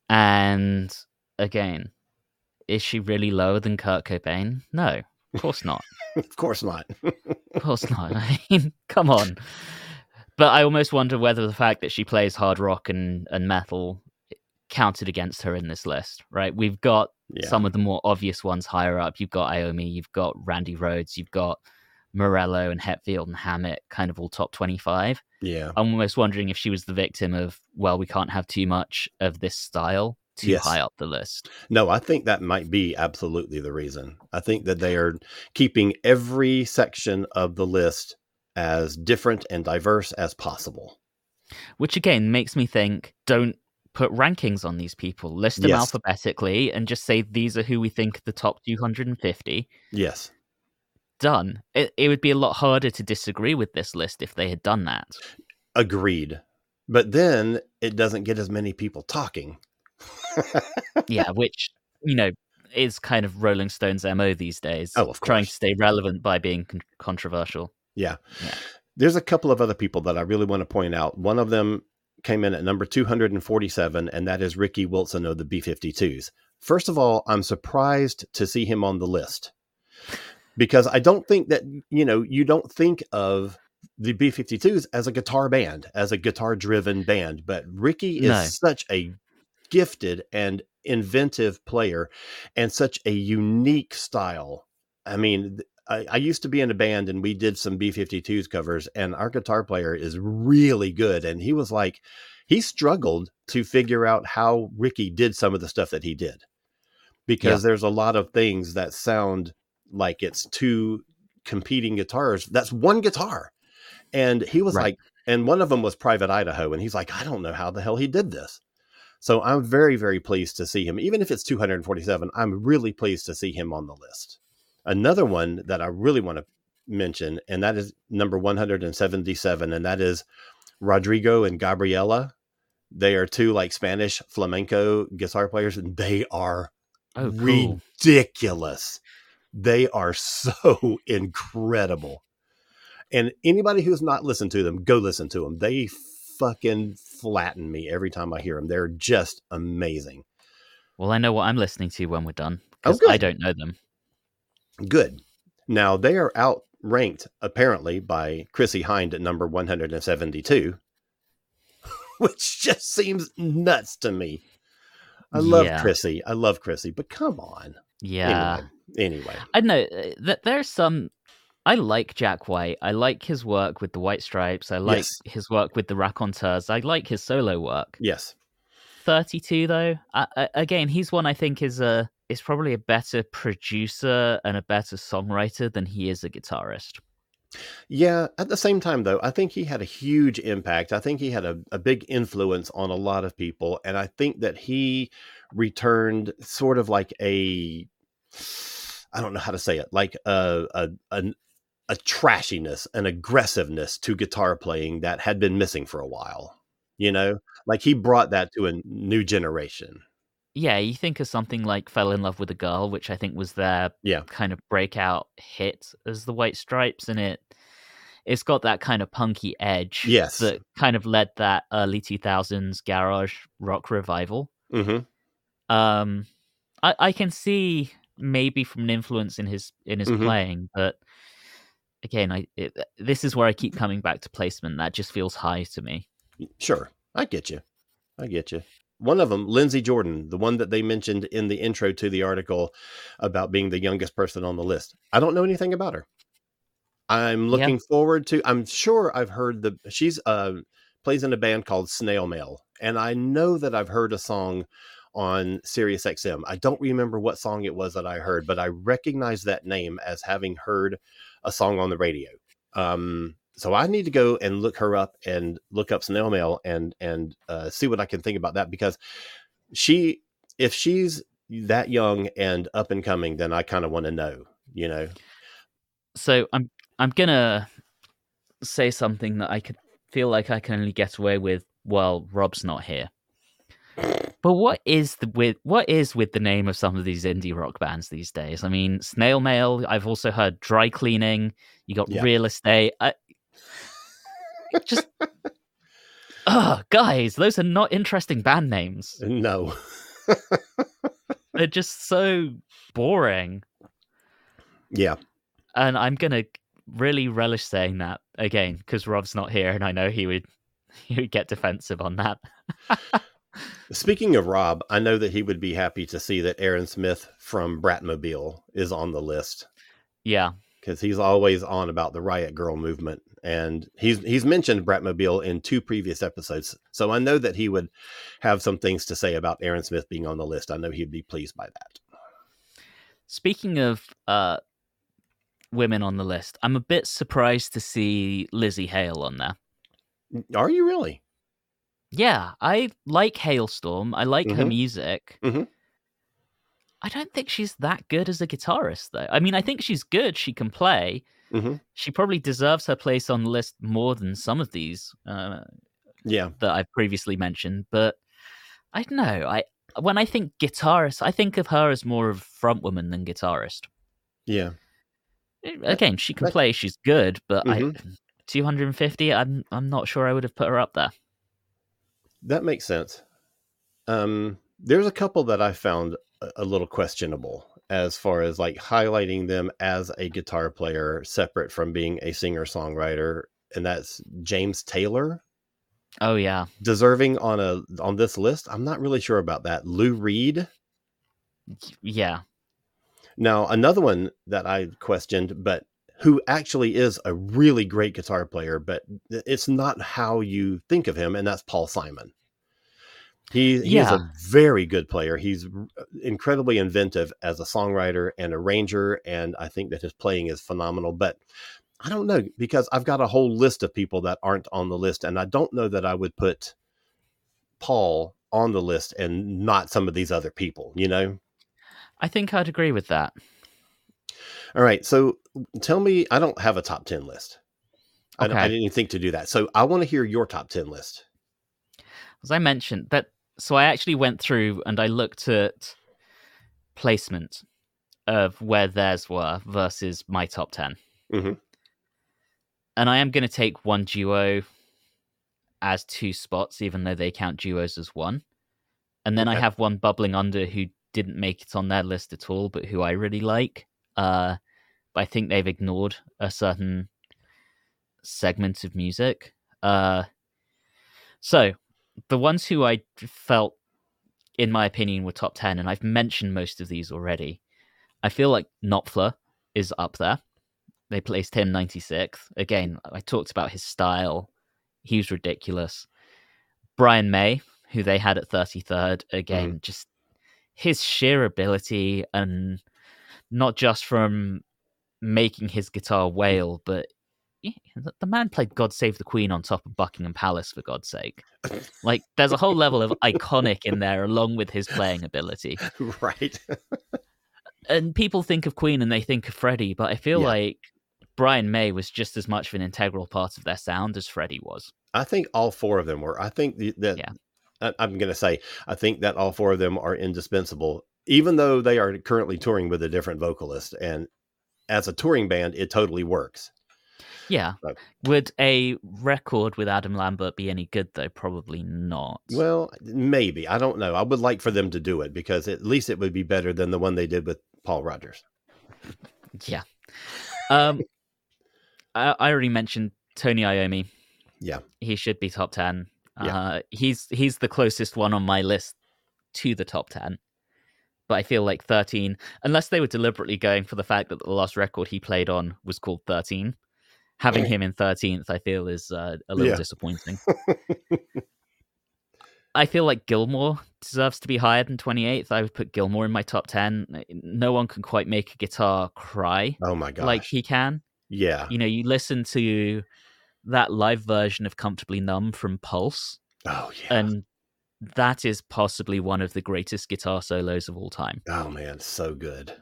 And again, is she really lower than Kurt Cobain? No, of course not. [LAUGHS] of course not. Of course not. [LAUGHS] I mean, come on. But I almost wonder whether the fact that she plays hard rock and, and metal counted against her in this list, right? We've got yeah. some of the more obvious ones higher up. You've got Iommi, you've got Randy Rhoads, you've got Morello and Hetfield and Hammett, kind of all top 25. yeah. I'm almost wondering if she was the victim of, well, we can't have too much of this style too Yes. high up the list. No, I think that might be absolutely the reason. I think that they are keeping every section of the list as different and diverse as possible. Which again makes me think don't put rankings on these people. List them Yes. alphabetically and just say these are who we think the top 250. Yes. Done. It, it would be a lot harder to disagree with this list if they had done that. Agreed. But then it doesn't get as many people talking. Yeah, which you know is kind of Rolling Stone's mo these days. Oh, of trying to stay relevant by being con- controversial. Yeah. Yeah. There's a couple of other people that I really want to point out. One of them came in at number 247, and that is Ricky Wilson of the B 52s. First of all, I'm surprised to see him on the list because I don't think that, you know, you don't think of the B 52s as a guitar band, as a guitar driven band, but Ricky is No. such a gifted and inventive player and such a unique style. I mean, I, I used to be in a band and we did some B 52s covers, and our guitar player is really good. And he was like, he struggled to figure out how Ricky did some of the stuff that he did because there's a lot of things that sound like it's two competing guitars. That's one guitar. And he was Right. like, and one of them was Private Idaho. And he's like, I don't know how the hell he did this. So I'm very, very pleased to see him. Even if it's 247, I'm really pleased to see him on the list. Another one that I really want to mention, and that is number 177, and that is Rodrigo and Gabriela. They are two like Spanish flamenco guitar players, and they are Oh, cool. ridiculous. They are so incredible. And anybody who's not listened to them, go listen to them. They fucking flatten me every time I hear them. They're just amazing. Well, I know what I'm listening to when we're done Oh, because I don't know them. Good. Now they are outranked apparently by Chrissie Hynde at number 172, [LAUGHS] which just seems nuts to me. I love Yeah. Chrissie. I love Chrissie, but come on. Yeah. Anyway, anyway. I know uh, that there's some. I like Jack White. I like his work with the White Stripes. I like Yes. his work with the Raconteurs. I like his solo work. Yes. 32 though. I, I, again, he's one I think is a is probably a better producer and a better songwriter than he is a guitarist. Yeah, at the same time, though, I think he had a huge impact. I think he had a, a big influence on a lot of people. And I think that he returned sort of like a, I don't know how to say it, like a, a, a, a trashiness, an aggressiveness to guitar playing that had been missing for a while. You know, like he brought that to a new generation. Yeah, you think of something like "Fell in Love with a Girl," which I think was their Yeah. kind of breakout hit as the White Stripes, and it it's got that kind of punky edge Yes. that kind of led that early 2000s garage rock revival. hmm Um, I, I can see maybe from an influence in his in his Mhm. playing, but again, I it, this is where I keep coming back to placement. That just feels high to me. Sure. I get you. I get you. One of them, Lindsey Jordan, the one that they mentioned in the intro to the article about being the youngest person on the list. I don't know anything about her. I'm Yeah. looking forward to I'm sure I've heard the she's uh plays in a band called Snail Mail and I know that I've heard a song on Sirius XM. I don't remember what song it was that I heard, but I recognize that name as having heard a song on the radio. Um so I need to go and look her up and look up snail mail and and uh, see what I can think about that because she if she's that young and up and coming, then I kind of want to know, you know. So I'm I'm gonna say something that I could feel like I can only get away with while Rob's not here. But what is the with what is with the name of some of these indie rock bands these days? I mean, Snail Mail. I've also heard Dry Cleaning. You got Yeah. Real Estate. Uh, I, just, [LAUGHS] oh, guys, those are not interesting band names. No. They're just so boring. yeah. And I'm gonna really relish saying that again because Rob's not here, and I know he would [LAUGHS] he would get defensive on that. [LAUGHS] Speaking of Rob, I know that he would be happy to see that Erin Smith from Bratmobile is on the list Yeah, because he's always on about the Riot Grrrl movement, and he's he's mentioned Bratmobile in two previous episodes. So I know that he would have some things to say about Erin Smith being on the list. I know he'd be pleased by that. Speaking of uh, women on the list, I'm a bit surprised to see Lzzy Hale on there. Are you really? Yeah, I like Halestorm. I like her Mhm. music. Mhm. I don't think she's that good as a guitarist, though. I mean, I think she's good. She can play. hmm She probably deserves her place on the list more than some of these uh, Yeah. that I've previously mentioned. But I don't know. I when I think guitarist, I think of her as more of a frontwoman than guitarist. Yeah. Again, she can play. She's good, but. I 250. I'm I'm not sure I would have put her up there. That makes sense. Um, there's a couple that I found a, a little questionable as far as like highlighting them as a guitar player separate from being a singer songwriter, and that's James Taylor Oh yeah, deserving on a on this list. I'm not really sure about that. Lou Reed. yeah. Now another one that I questioned, but who actually is a really great guitar player, but it's not how you think of him, and that's Paul Simon. He, he is a very good player. He's uh, incredibly inventive as a songwriter and arranger, and I think that his playing is phenomenal. But I don't know because I've got a whole list of people that aren't on the list, and I don't know that I would put Paul on the list and not some of these other people. You know? I think I'd agree with that. All right. So tell me, I don't have a top 10 list. I, don't- I didn't even think to do that. So I want to hear your top 10 list. As I mentioned, that so I actually went through and I looked at placement of where theirs were versus my top 10. Mhm. And I am going to take one duo as two spots, even though they count duos as one. And then I have one bubbling under who didn't make it on their list at all, but who I really like. Uh, I think they've ignored a certain segment of music. Uh, so the ones who I felt, in my opinion, were top 10, and I've mentioned most of these already. I feel like Knopfler is up there. They placed him 96th. Again, I talked about his style. He was ridiculous. Brian May, who they had at 33rd, again, just his sheer ability and not just from making his guitar wail, but yeah, the man played God Save the Queen on top of Buckingham Palace, for God's sake. Like, there's a whole level of iconic in there, along with his playing ability. [LAUGHS] right. And people think of Queen and they think of Freddie, but I feel Yeah. like Brian May was just as much of an integral part of their sound as Freddie was. I think all four of them were. I think the- that Yeah. I, I'm going to say, I think that all four of them are indispensable, even though they are currently touring with a different vocalist. And as a touring band, it totally works. Yeah. Right. Would a record with Adam Lambert be any good, though? Probably not. Well, maybe. I don't know. I would like for them to do it because at least it would be better than the one they did with Paul Rodgers. Yeah. Um, I, I already mentioned Tony Iommi. Yeah. He should be top ten. Yeah. Uh, he's he's the closest one on my list to the top ten. But I feel like thirteen, unless they were deliberately going for the fact that the last record he played on was called thirteen, having him in thirteenth, I feel is uh, a little Yeah. disappointing. [LAUGHS] I feel like Gilmour deserves to be higher than 28th. I would put Gilmour in my top 10. No one can quite make a guitar cry Oh my god. like he can. yeah. You know, you listen to that live version of Comfortably Numb from Pulse, Oh yeah. and that is possibly one of the greatest guitar solos of all time. oh man, so good.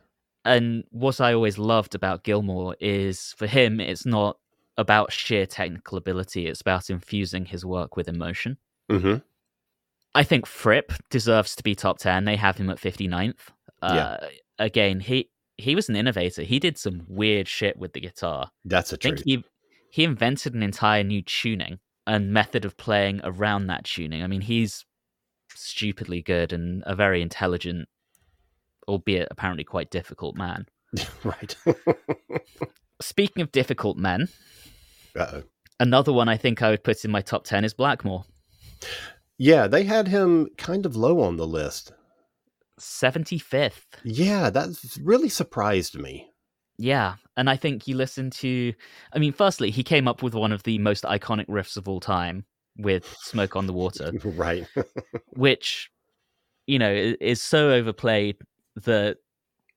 And what I always loved about Gilmour is for him, it's not about sheer technical ability, it's about infusing his work with emotion. hmm I think Fripp deserves to be top 10. They have him at 59th. Uh, Yeah. Again, he he was an innovator. He did some weird shit with the guitar. That's a I think truth. he he invented an entire new tuning and method of playing around that tuning. I mean, he's stupidly good and a very intelligent, albeit apparently quite difficult man. [LAUGHS] right. Speaking of difficult men, Uh-oh. another one I think I would put in my top 10 is Blackmore. Yeah, they had him kind of low on the list. 75th. Yeah, that's really surprised me. Yeah, and I think you listen to. I mean, firstly, he came up with one of the most iconic riffs of all time with "Smoke on the Water," [LAUGHS] right. [LAUGHS] which you know is so overplayed that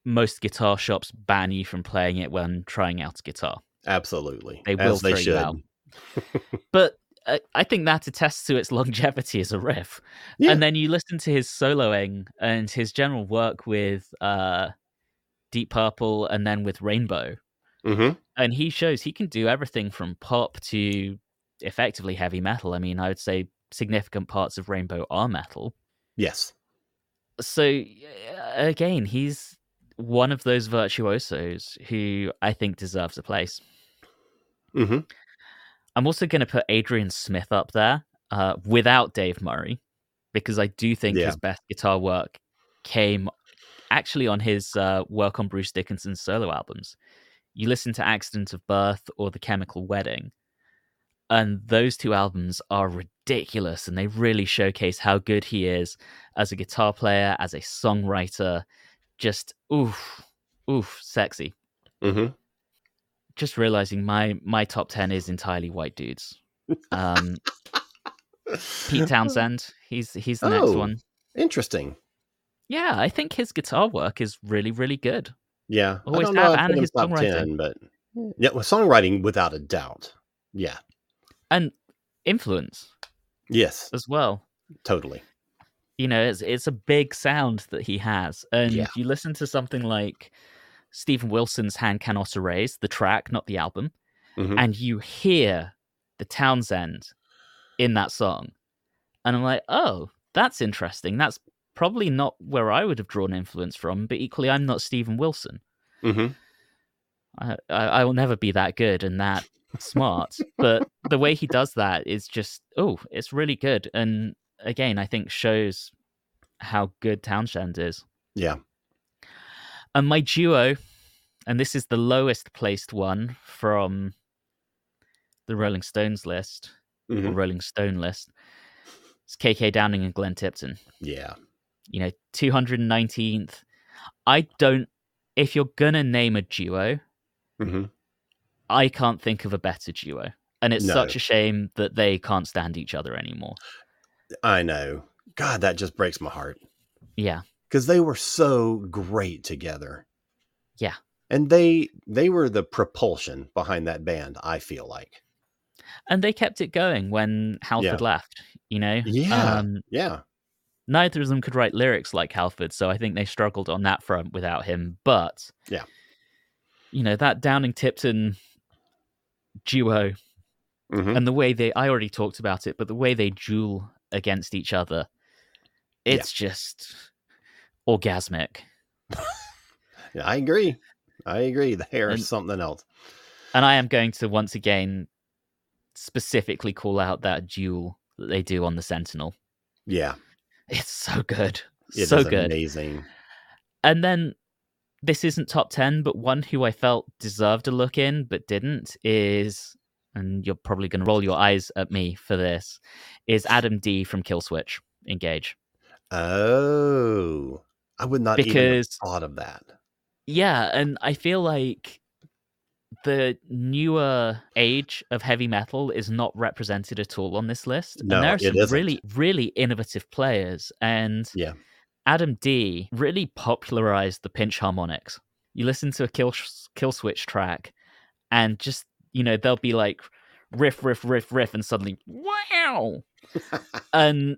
most guitar shops ban you from playing it when trying out a guitar. Absolutely. They will As they should. [LAUGHS] But I, I think that attests to its longevity as a riff. Yeah. And then you listen to his soloing and his general work with uh, Deep Purple and then with Rainbow. hmm and he shows he can do everything from pop to effectively heavy metal. I mean, I would say significant parts of Rainbow are metal. Yes. So again, he's one of those virtuosos who I think deserves a place. hmm I'm also going to put Adrian Smith up there uh, without Dave Murray because I do think Yeah. his best guitar work came actually on his uh, work on Bruce Dickinson's solo albums. You listen to Accident of Birth or The Chemical Wedding, and those two albums are ridiculous and they really showcase how good he is as a guitar player, as a songwriter. Just oof, oof, sexy hmm just realizing my my top 10 is entirely white dudes um pete [LAUGHS] townshend he's he's the next Oh. one Interesting. yeah i think his guitar work is really really good Yeah. Always I don't know have, if I'd and his top songwriting. 10, but yeah, well, songwriting without a doubt. Yeah. And influence Yes. as well Totally. you know it's it's a big sound that he has and Yeah. you listen to something like steven wilson's hand cannot erase the track not the album Mhm. and you hear the townshend in that song and i'm like oh that's interesting that's probably not where i would have drawn influence from but equally i'm not steven wilson hmm I, I, I will never be that good and that smart but the way he does that is just oh it's really good and again i think shows how good townshend is Yeah. and my duo and this is the lowest placed one from the rolling stones list or Mhm. rolling stone list it's kk downing and glenn tipton Yeah. you know 219th i don't if you're gonna name a duo hmm I can't think of a better duo. And it's No. such a shame that they can't stand each other anymore. I know. God, that just breaks my heart Yeah. because they were so great together. Yeah. And they they were the propulsion behind that band. I feel like. And they kept it going when Halford left, you know? Yeah. Um, Yeah. neither of them could write lyrics like Halford, so I think they struggled on that front without him. But, Yeah. you know, that Downing Tipton duo hmm and the way they, I already talked about it, but the way they duel against each other, Yeah. it's just orgasmic. [LAUGHS] Yeah, I agree. I agree. [LAUGHS] The hair And- is something else. And I am going to once again specifically call out that duel that they do on the Sentinel. Yeah. It's so good. It is so good. amazing. And then this isn't top 10, but one who I felt deserved a look in but didn't is, and you're probably going to roll your eyes at me for this, is Adam D from Killswitch Engage. Oh. I would not even have Because- thought of that. Yeah, and I feel like the newer age of heavy metal is not represented at all on this list. No, and there are it some isn't. really, really innovative players. And Yeah. Adam D really popularized the pinch harmonics. You listen to a kill kill switch track, and just you know they'll be like riff, riff, riff, riff, and suddenly wow, [LAUGHS] and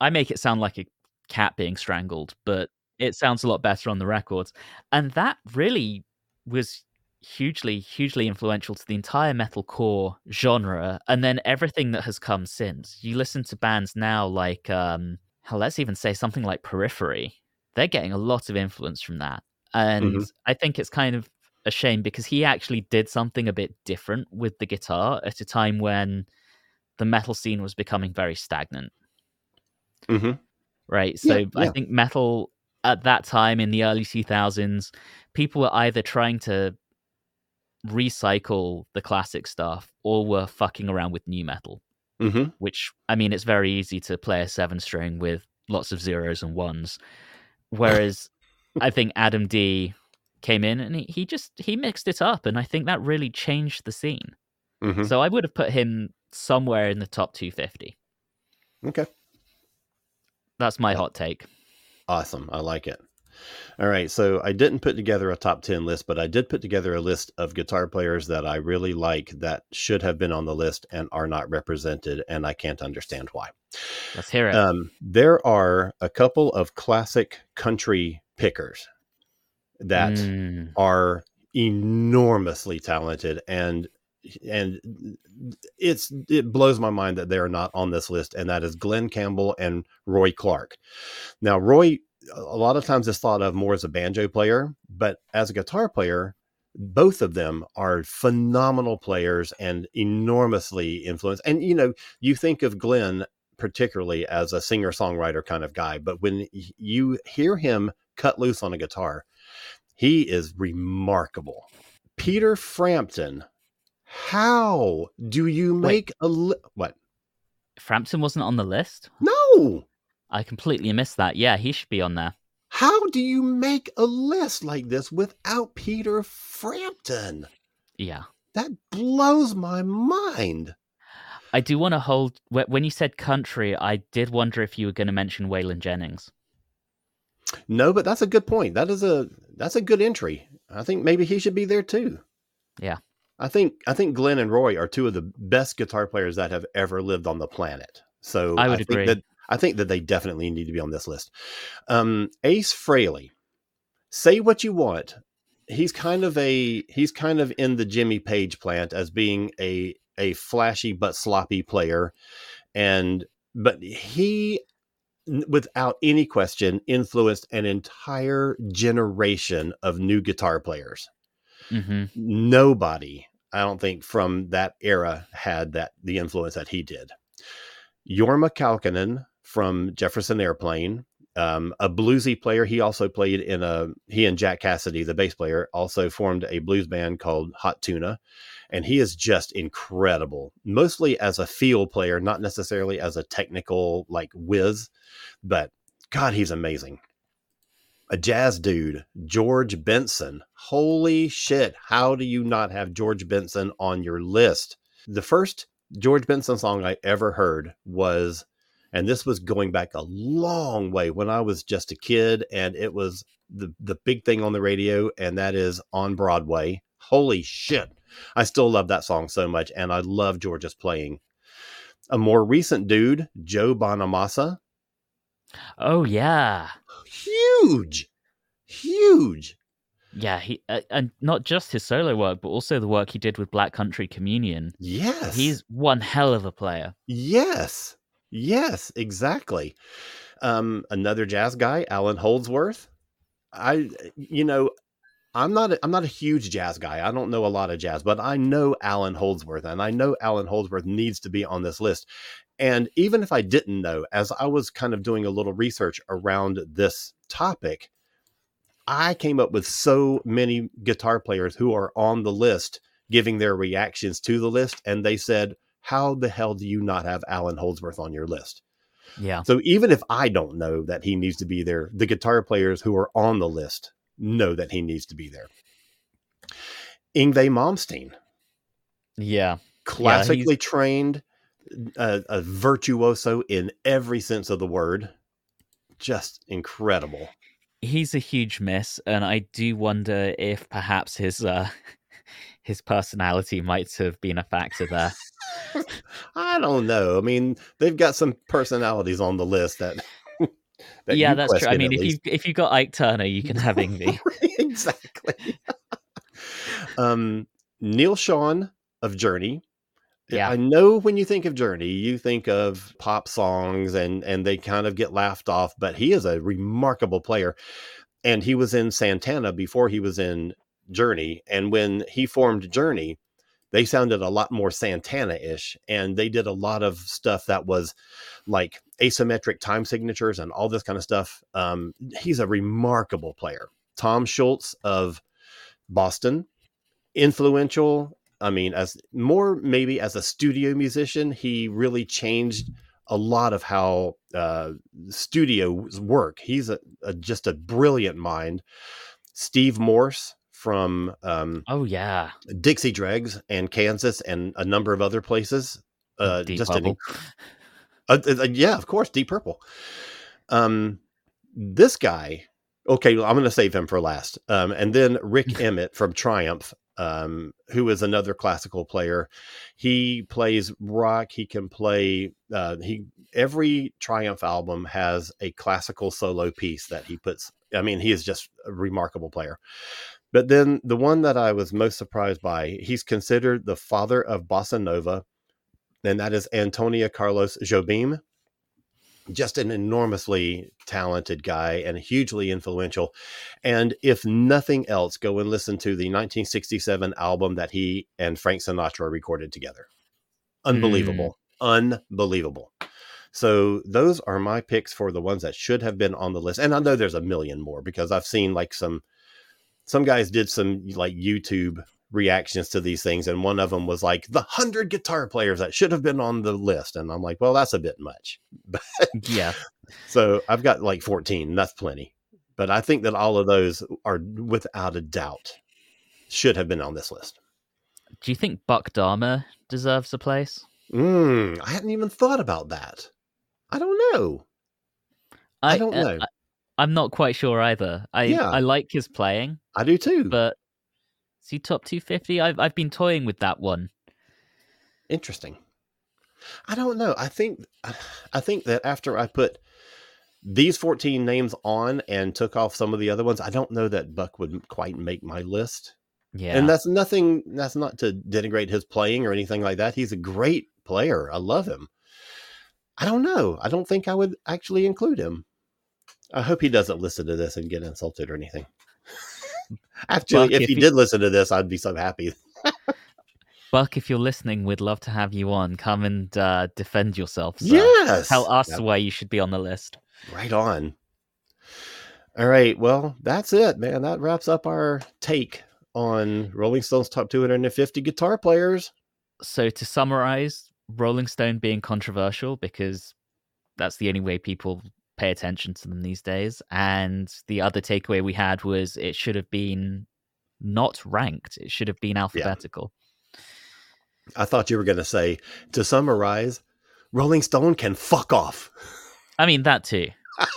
I make it sound like a cat being strangled, but it sounds a lot better on the records. And that really was hugely, hugely influential to the entire metalcore genre, and then everything that has come since. You listen to bands now like, um, hell, let's even say something like Periphery. They're getting a lot of influence from that, and Mhm. I think it's kind of a shame because he actually did something a bit different with the guitar at a time when the metal scene was becoming very stagnant hmm right? Yeah, So I think metal at that time in the early 2000s, people were either trying to recycle the classic stuff or were fucking around with nu metal, hmm which I mean, it's very easy to play a seven string with lots of zeros and ones. [LAUGHS] Whereas I think Adam D came in and he, he just he mixed it up and I think that really changed the scene. hmm So I would have put him somewhere in the top 250. Okay. That's my hot take. Awesome. I like it. All right. So I didn't put together a top 10 list, but I did put together a list of guitar players that I really like that should have been on the list and are not represented. And I can't understand why. Let's hear it. Um, there are a couple of classic country pickers that Mm. are enormously talented and and it's it blows my mind that they're not on this list and that is Glen Campbell and Roy Clark. Now Roy a lot of times it's thought of more as a banjo player, but as a guitar player, both of them are phenomenal players and enormously influenced. And you know, you think of Glen particularly as a singer-songwriter kind of guy, but when you hear him cut loose on a guitar, he is remarkable. Peter Frampton, how do you Wait. make a li- what? Frampton wasn't on the list. No. I completely missed that. Yeah, he should be on there. How do you make a list like this without Peter Frampton? Yeah. That blows my mind. I do want to hold. When you said country, I did wonder if you were going to mention Waylon Jennings. No, but that's a good point. That is a that's a good entry. I think maybe he should be there too. Yeah. I think I think Glen and Roy are two of the best guitar players that have ever lived on the planet. So I would think agree. that I think that they definitely need to be on this list. Um, Ace Frehley, say what you want. He's kind of a he's kind of in the Jimmy Page plant as being a a flashy but sloppy player, and but he without any question influenced an entire generation of new guitar players hmm nobody i don't think from that era had that the influence that he did jorma kaukonen from jefferson airplane um, a bluesy player he also played in a he and jack casady the bass player also formed a blues band called hot tuna and he is just incredible mostly as a feel player not necessarily as a technical like whiz but god he's amazing a jazz dude, George Benson. Holy shit. How do you not have George Benson on your list? The first George Benson song I ever heard was, and this was going back a long way when I was just a kid, and it was the, the big thing on the radio, and that is on Broadway. Holy shit. I still love that song so much, and I love George's playing. A more recent dude, Joe Bonamassa, Oh yeah, huge, huge. yeah. He uh, and not just his solo work, but also the work he did with Black Country Communion. Yes. He's one hell of a player. yes. Yes, exactly. Um, another jazz guy, Allan Holdsworth. I you know, I'm not a, I'm not a huge jazz guy. I don't know a lot of jazz, but I know Allan Holdsworth and I know Allan Holdsworth needs to be on this list. And even if I didn't know, as I was kind of doing a little research around this topic, I came up with so many guitar players who are on the list giving their reactions to the list. And they said, How the hell do you not have Allan Holdsworth on your list? Yeah. So even if I don't know that he needs to be there, the guitar players who are on the list know that he needs to be there. Yngwie Malmsteen, Yeah. classically trained, a, a virtuoso in every sense of the word, just incredible. He's a huge miss, and I do wonder if perhaps his uh [LAUGHS] his personality might have been a factor there. [LAUGHS] I don't know. I mean, they've got some personalities on the list that. [LAUGHS] that yeah, that's true. I mean, if you if you got Ike Turner, you can have [LAUGHS] Yngwie. exactly. [LAUGHS] um, Neal Schon of Journey. Yeah. I know when you think of Journey, you think of pop songs and and they kind of get laughed off, but he is a remarkable player. And he was in Santana before he was in Journey. And when he formed Journey, they sounded a lot more Santana-ish. And they did a lot of stuff that was like asymmetric time signatures and all this kind of stuff. Um, he's a remarkable player. Tom Scholz of Boston, influential. I mean, as more maybe as a studio musician, he really changed a lot of how uh, studios work. He's a, a, just a brilliant mind. Steve Morse from um, Oh yeah, Dixie Dregs and Kansas and a number of other places. Uh, Deep just an Purple. uh, uh, yeah, of course, Deep Purple. Um, this guy, okay, I'm going to save him for last. Um, and then Rik [LAUGHS] Emmett from Triumph, um, who is another classical player. He plays rock. He can play. Uh, he every Triumph album has a classical solo piece that he puts. I mean, he is just a remarkable player. But then the one that I was most surprised by, he's considered the father of bossa nova and that is Antonio Carlos Jobim. Just an enormously talented guy and hugely influential. And if nothing else, go and listen to the 1967 album that he and Frank Sinatra recorded together. Hmm. Unbelievable. Unbelievable. So those are my picks for the ones that should have been on the list. And I know there's a million more because I've seen like some some guys did some like YouTube reactions to these things and one of them was like the 100 guitar players that should have been on the list and i'm like well that's a bit much [LAUGHS] yeah. so i've got like 14 that's plenty but i think that all of those are without a doubt should have been on this list Do you think Buck Dharma deserves a place? mm, i hadn't even thought about that i don't know I don't know. I, am not quite sure either. I Yeah. I like his playing, i do too. But see, top 250? I've I've been toying with that one. interesting. I don't know. I think [SIGHS] i think that after i put these 14 names on and took off some of the other ones i don't know that buck would quite make my list. Yeah. and that's nothing that's not to denigrate his playing or anything like that. He's a great player. I love him. I don't know. I don't think i would actually include him. I hope he doesn't listen to this and get insulted or anything actually Buck, if if he he- did listen to this i'd be so happy [LAUGHS] Buck, if you're listening, we'd love to have you on. Come and uh, defend yourself. sir. yes Tell us That- why you should be on the list. Right on. All right. Well, that's it, man. That wraps up our take on Rolling Stone's top 250 guitar players. So to summarize, Rolling Stone being controversial because that's the only way people pay attention to them these days. And the other takeaway we had was it should have been not ranked. It should have been alphabetical. I thought you were going to say, to summarize, Rolling Stone can fuck off. I mean that too.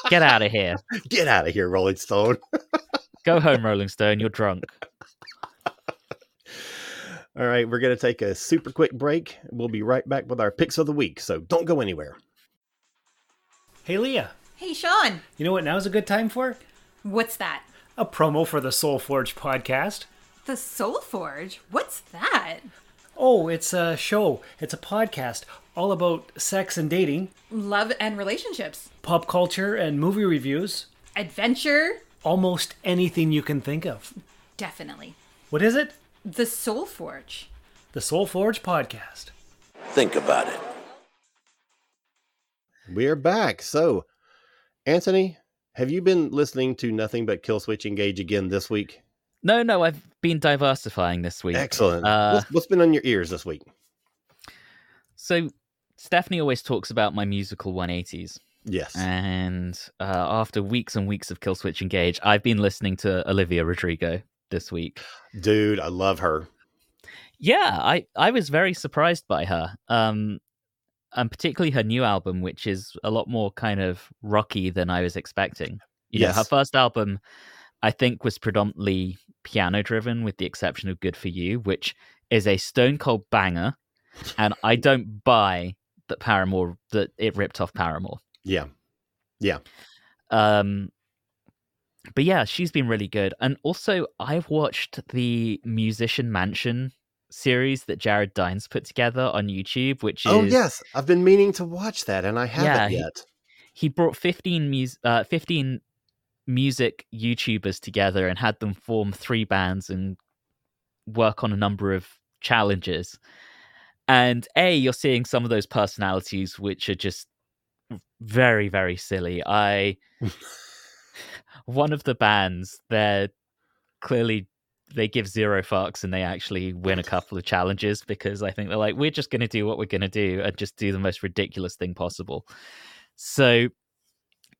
Get out of here. [LAUGHS] Get out of here, Rolling Stone. Go home, Rolling Stone. You're drunk. [LAUGHS] All right. We're going to take a super quick break. We'll be right back with our picks of the week. So don't go anywhere. Hey Leah, Hey, Sean, you know what now's a good time for? what's that? A promo for the Soul Forge podcast. The Soul Forge? What's that? Oh, it's a show, it's a podcast all about sex and dating, Love and relationships, pop culture and movie reviews, adventure? almost anything you can think of. Definitely. What is it? The Soul Forge. The Soul Forge podcast. Think about it. We're back. So, Anthony, have you been listening to nothing but Killswitch Engage again this week? No, no, I've been diversifying this week. Excellent. Uh, what's, what's been on your ears this week? So Stephanie always talks about my musical 180s. Yes. And uh, after weeks and weeks of Killswitch Engage, I've been listening to Olivia Rodrigo this week. Dude, I love her. Yeah, I, I was very surprised by her. Um, and particularly her new album, which is a lot more kind of rocky than I was expecting. You know, her first album, I think, was predominantly piano driven, with the exception of Good for You, which is a stone cold banger. And I [LAUGHS] don't buy that Paramore that it ripped off Paramore. Yeah. Yeah. Um, but yeah, she's been really good. And also, I've watched the Musician Mansion series that Jared Dines put together on YouTube, which is Oh yes, I've been meaning to watch that, and I haven't Yeah, he- yet. he brought 15 mus- uh, 15 music YouTubers together and had them form three bands and work on a number of challenges. And A, you're seeing some of those personalities which are just very, very silly. I [LAUGHS] one of the bands, they're clearly they give zero fucks and they actually win a couple of challenges because I think they're like, we're just gonna do what we're gonna do and just do the most ridiculous thing possible. So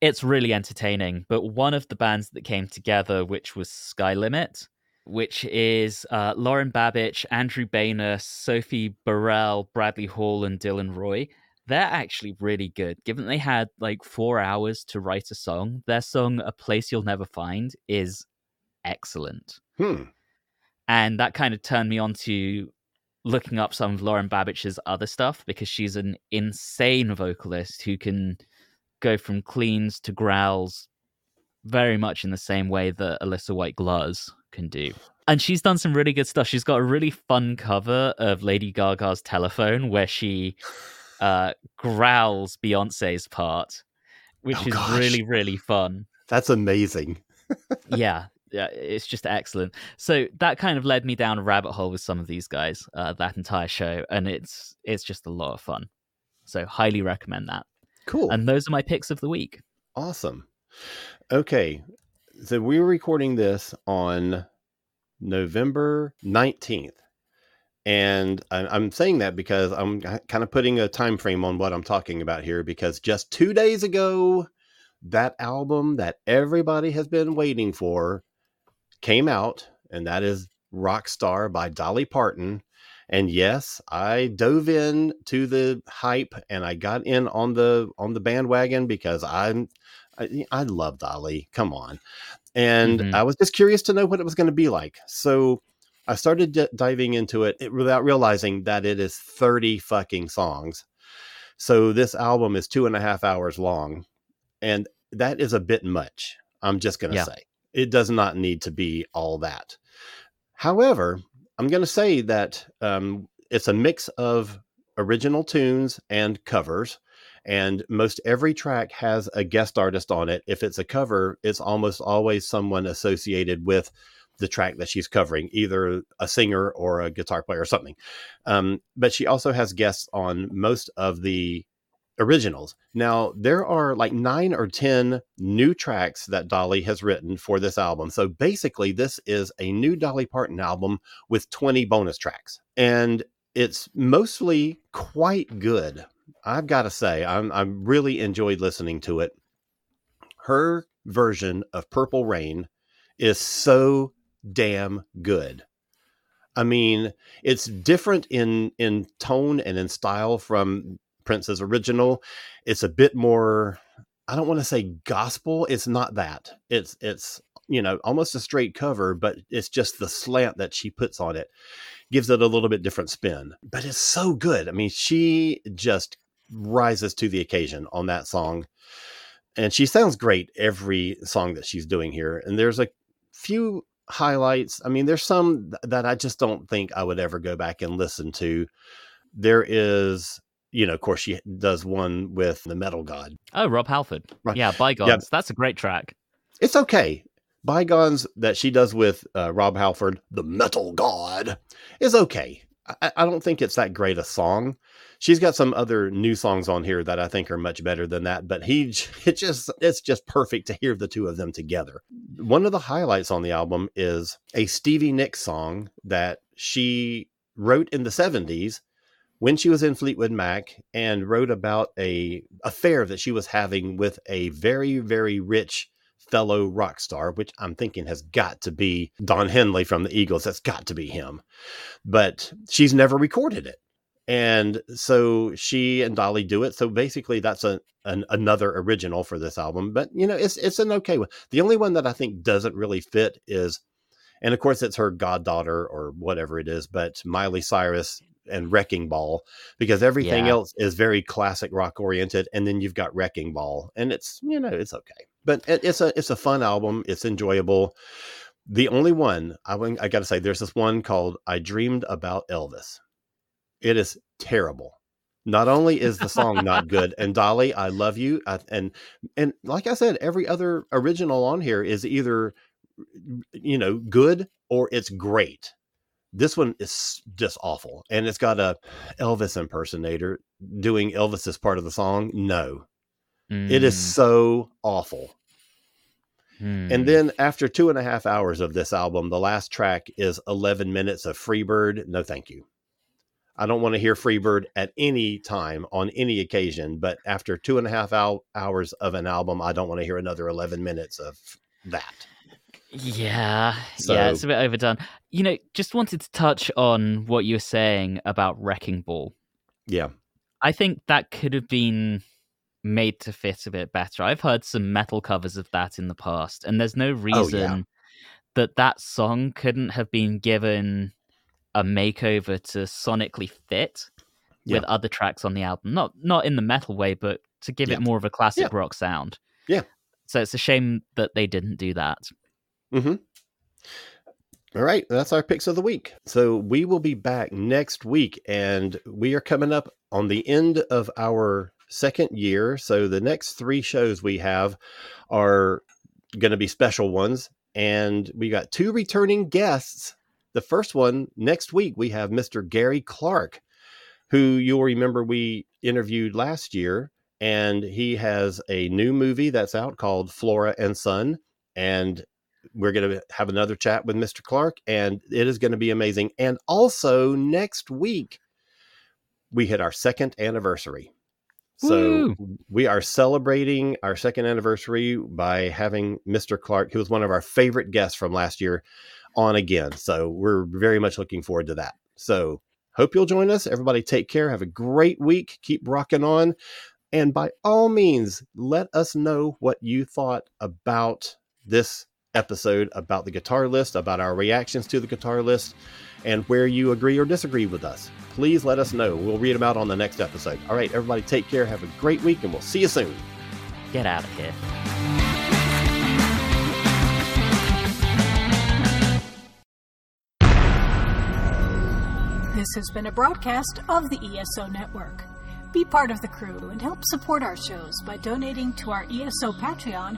it's really entertaining. But one of the bands that came together, which was Sky Limit, which is uh, Lauren Babic, Andrew Baena, Sophie Burrell, Bradley Hall, and Dylan Roy. They're actually really good. Given they had like four hours to write a song, their song "A Place You'll Never Find" is excellent, Hmm. and that kind of turned me on to looking up some of Lauren Babic's other stuff because she's an insane vocalist who can go from cleans to growls very much in the same way that Alissa White-Gluz can do. And she's done some really good stuff. She's got a really fun cover of Lady Gaga's telephone where she [SIGHS] uh, growls Beyonce's part, which Oh, is gosh. really, really fun. That's amazing. [LAUGHS] yeah. Yeah, it's just excellent. So that kind of led me down a rabbit hole with some of these guys, uh, that entire show, and it's it's just a lot of fun. So highly recommend that. Cool. And those are my picks of the week. Awesome. Okay. So we were recording this on November 19th. And I'm saying that because I'm kind of putting a time frame on what I'm talking about here because just two days ago, that album that everybody has been waiting for came out, and that is Rockstar by Dolly Parton. And yes, I dove in to the hype and I got in on the on the bandwagon because I'm I, I love Dolly. Come on. And Mhm. I was just curious to know what it was going to be like. So I started d- diving into it it- without realizing that it is 30 fucking songs. So this album is two and a half hours long. And that is a bit much. I'm just going to Yeah. say it does not need to be all that. However, I'm going to say that um, it's a mix of original tunes and covers and most every track has a guest artist on it. If it's a cover, it's almost always someone associated with the track that she's covering, either a singer or a guitar player or something. Um, but she also has guests on most of the originals. Now, there are like nine or 10 new tracks that Dolly has written for this album. So basically, this is a new Dolly Parton album with 20 bonus tracks. And it's mostly quite good. I've got to say, I'm I really enjoyed listening to it. Her version of Purple Rain is so damn good. I mean, it's different in in tone and in style from Prince's original. It's a bit more I don't want to say gospel, it's not that. It's it's you know, almost a straight cover, but it's just the slant that she puts on it gives it a little bit different spin. But it's so good. I mean, she just rises to the occasion on that song. And she sounds great every song that she's doing here. And there's a few highlights. I mean, there's some that I just don't think I would ever go back and listen to. There is, you know, of course, she does one with the Metal God. Oh, Rob Halford. Right. Yeah, Bygones. That's a great track. It's okay. Bygones that she does with uh, Rob Halford, the Metal God, is okay. I, I don't think it's that great a song. She's got some other new songs on here that I think are much better than that, but he [LAUGHS] it just it's just perfect to hear the two of them together. One of the highlights on the album is a Stevie Nicks song that she wrote in the 70s when she was in Fleetwood Mac and wrote about a affair that she was having with a very very rich fellow rock star, which I'm thinking has got to be Don Henley from the Eagles. That's got to be him. But she's never recorded it. And so she and Dolly do it. So basically that's a an, another original for this album. But you know, it's it's an okay one. The only one that I think doesn't really fit is and of course it's her goddaughter or whatever it is, but Miley Cyrus and Wrecking Ball because everything Yeah. else is very classic rock oriented and then you've got Wrecking Ball and it's you know, it's okay. but it, it's a it's a fun album. It's enjoyable. The only one I I got to say, there's this one called "I Dreamed About Elvis." It is terrible. Not only is the song not good, and Dolly, I love you, I, and and like I said, every other original on here is either you know good or it's great. This one is just awful, and it's got a Elvis impersonator doing Elvis as part of the song. No, it is so awful. Mm. And then after two and a half hours of this album, the last track is 11 minutes of Freebird. No, thank you. I don't want to hear Freebird at any time on any occasion, but after two and a half hours of an album, I don't want to hear another 11 minutes of that. Yeah, yeah, it's a bit overdone. You know, just wanted to touch on what you were saying about Wrecking Ball. Yeah. I think that could have been made to fit a bit better. I've heard some metal covers of that in the past, and there's no oh, reason that that song couldn't have been given a makeover to sonically fit with other tracks on the album. Not not in the metal way, but to give Yeah. it more of a classic Yeah. rock sound. Yeah. So it's a shame that they didn't do that. Mm-hmm. All right, that's our picks of the week. So we will be back next week, and we are coming up on the end of our second year. So the next three shows we have are going to be special ones, and we got two returning guests. The first one next week we have Mr. Gary Clark, who you'll remember we interviewed last year, and he has a new movie that's out called Flora and Son, and we're going to have another chat with Mr. Clark, and it is going to be amazing. And also next week, we hit our second anniversary. So we are celebrating our second anniversary by having Mr. Clark, who was one of our favorite guests from last year, on again. So we're very much looking forward to that. So hope you'll join us. Everybody take care. Have a great week. Keep rocking on. And by all means, let us know what you thought about this episode, about the guitar list, about our reactions to the guitar list, and where you agree or disagree with us. Please let us know. We'll read them out on the next episode. All right, everybody, take care. Have a great week, and we'll see you soon. Get out of here. This has been a broadcast of the ESO Network. Be part of the crew and help support our shows by donating to our ESO Patreon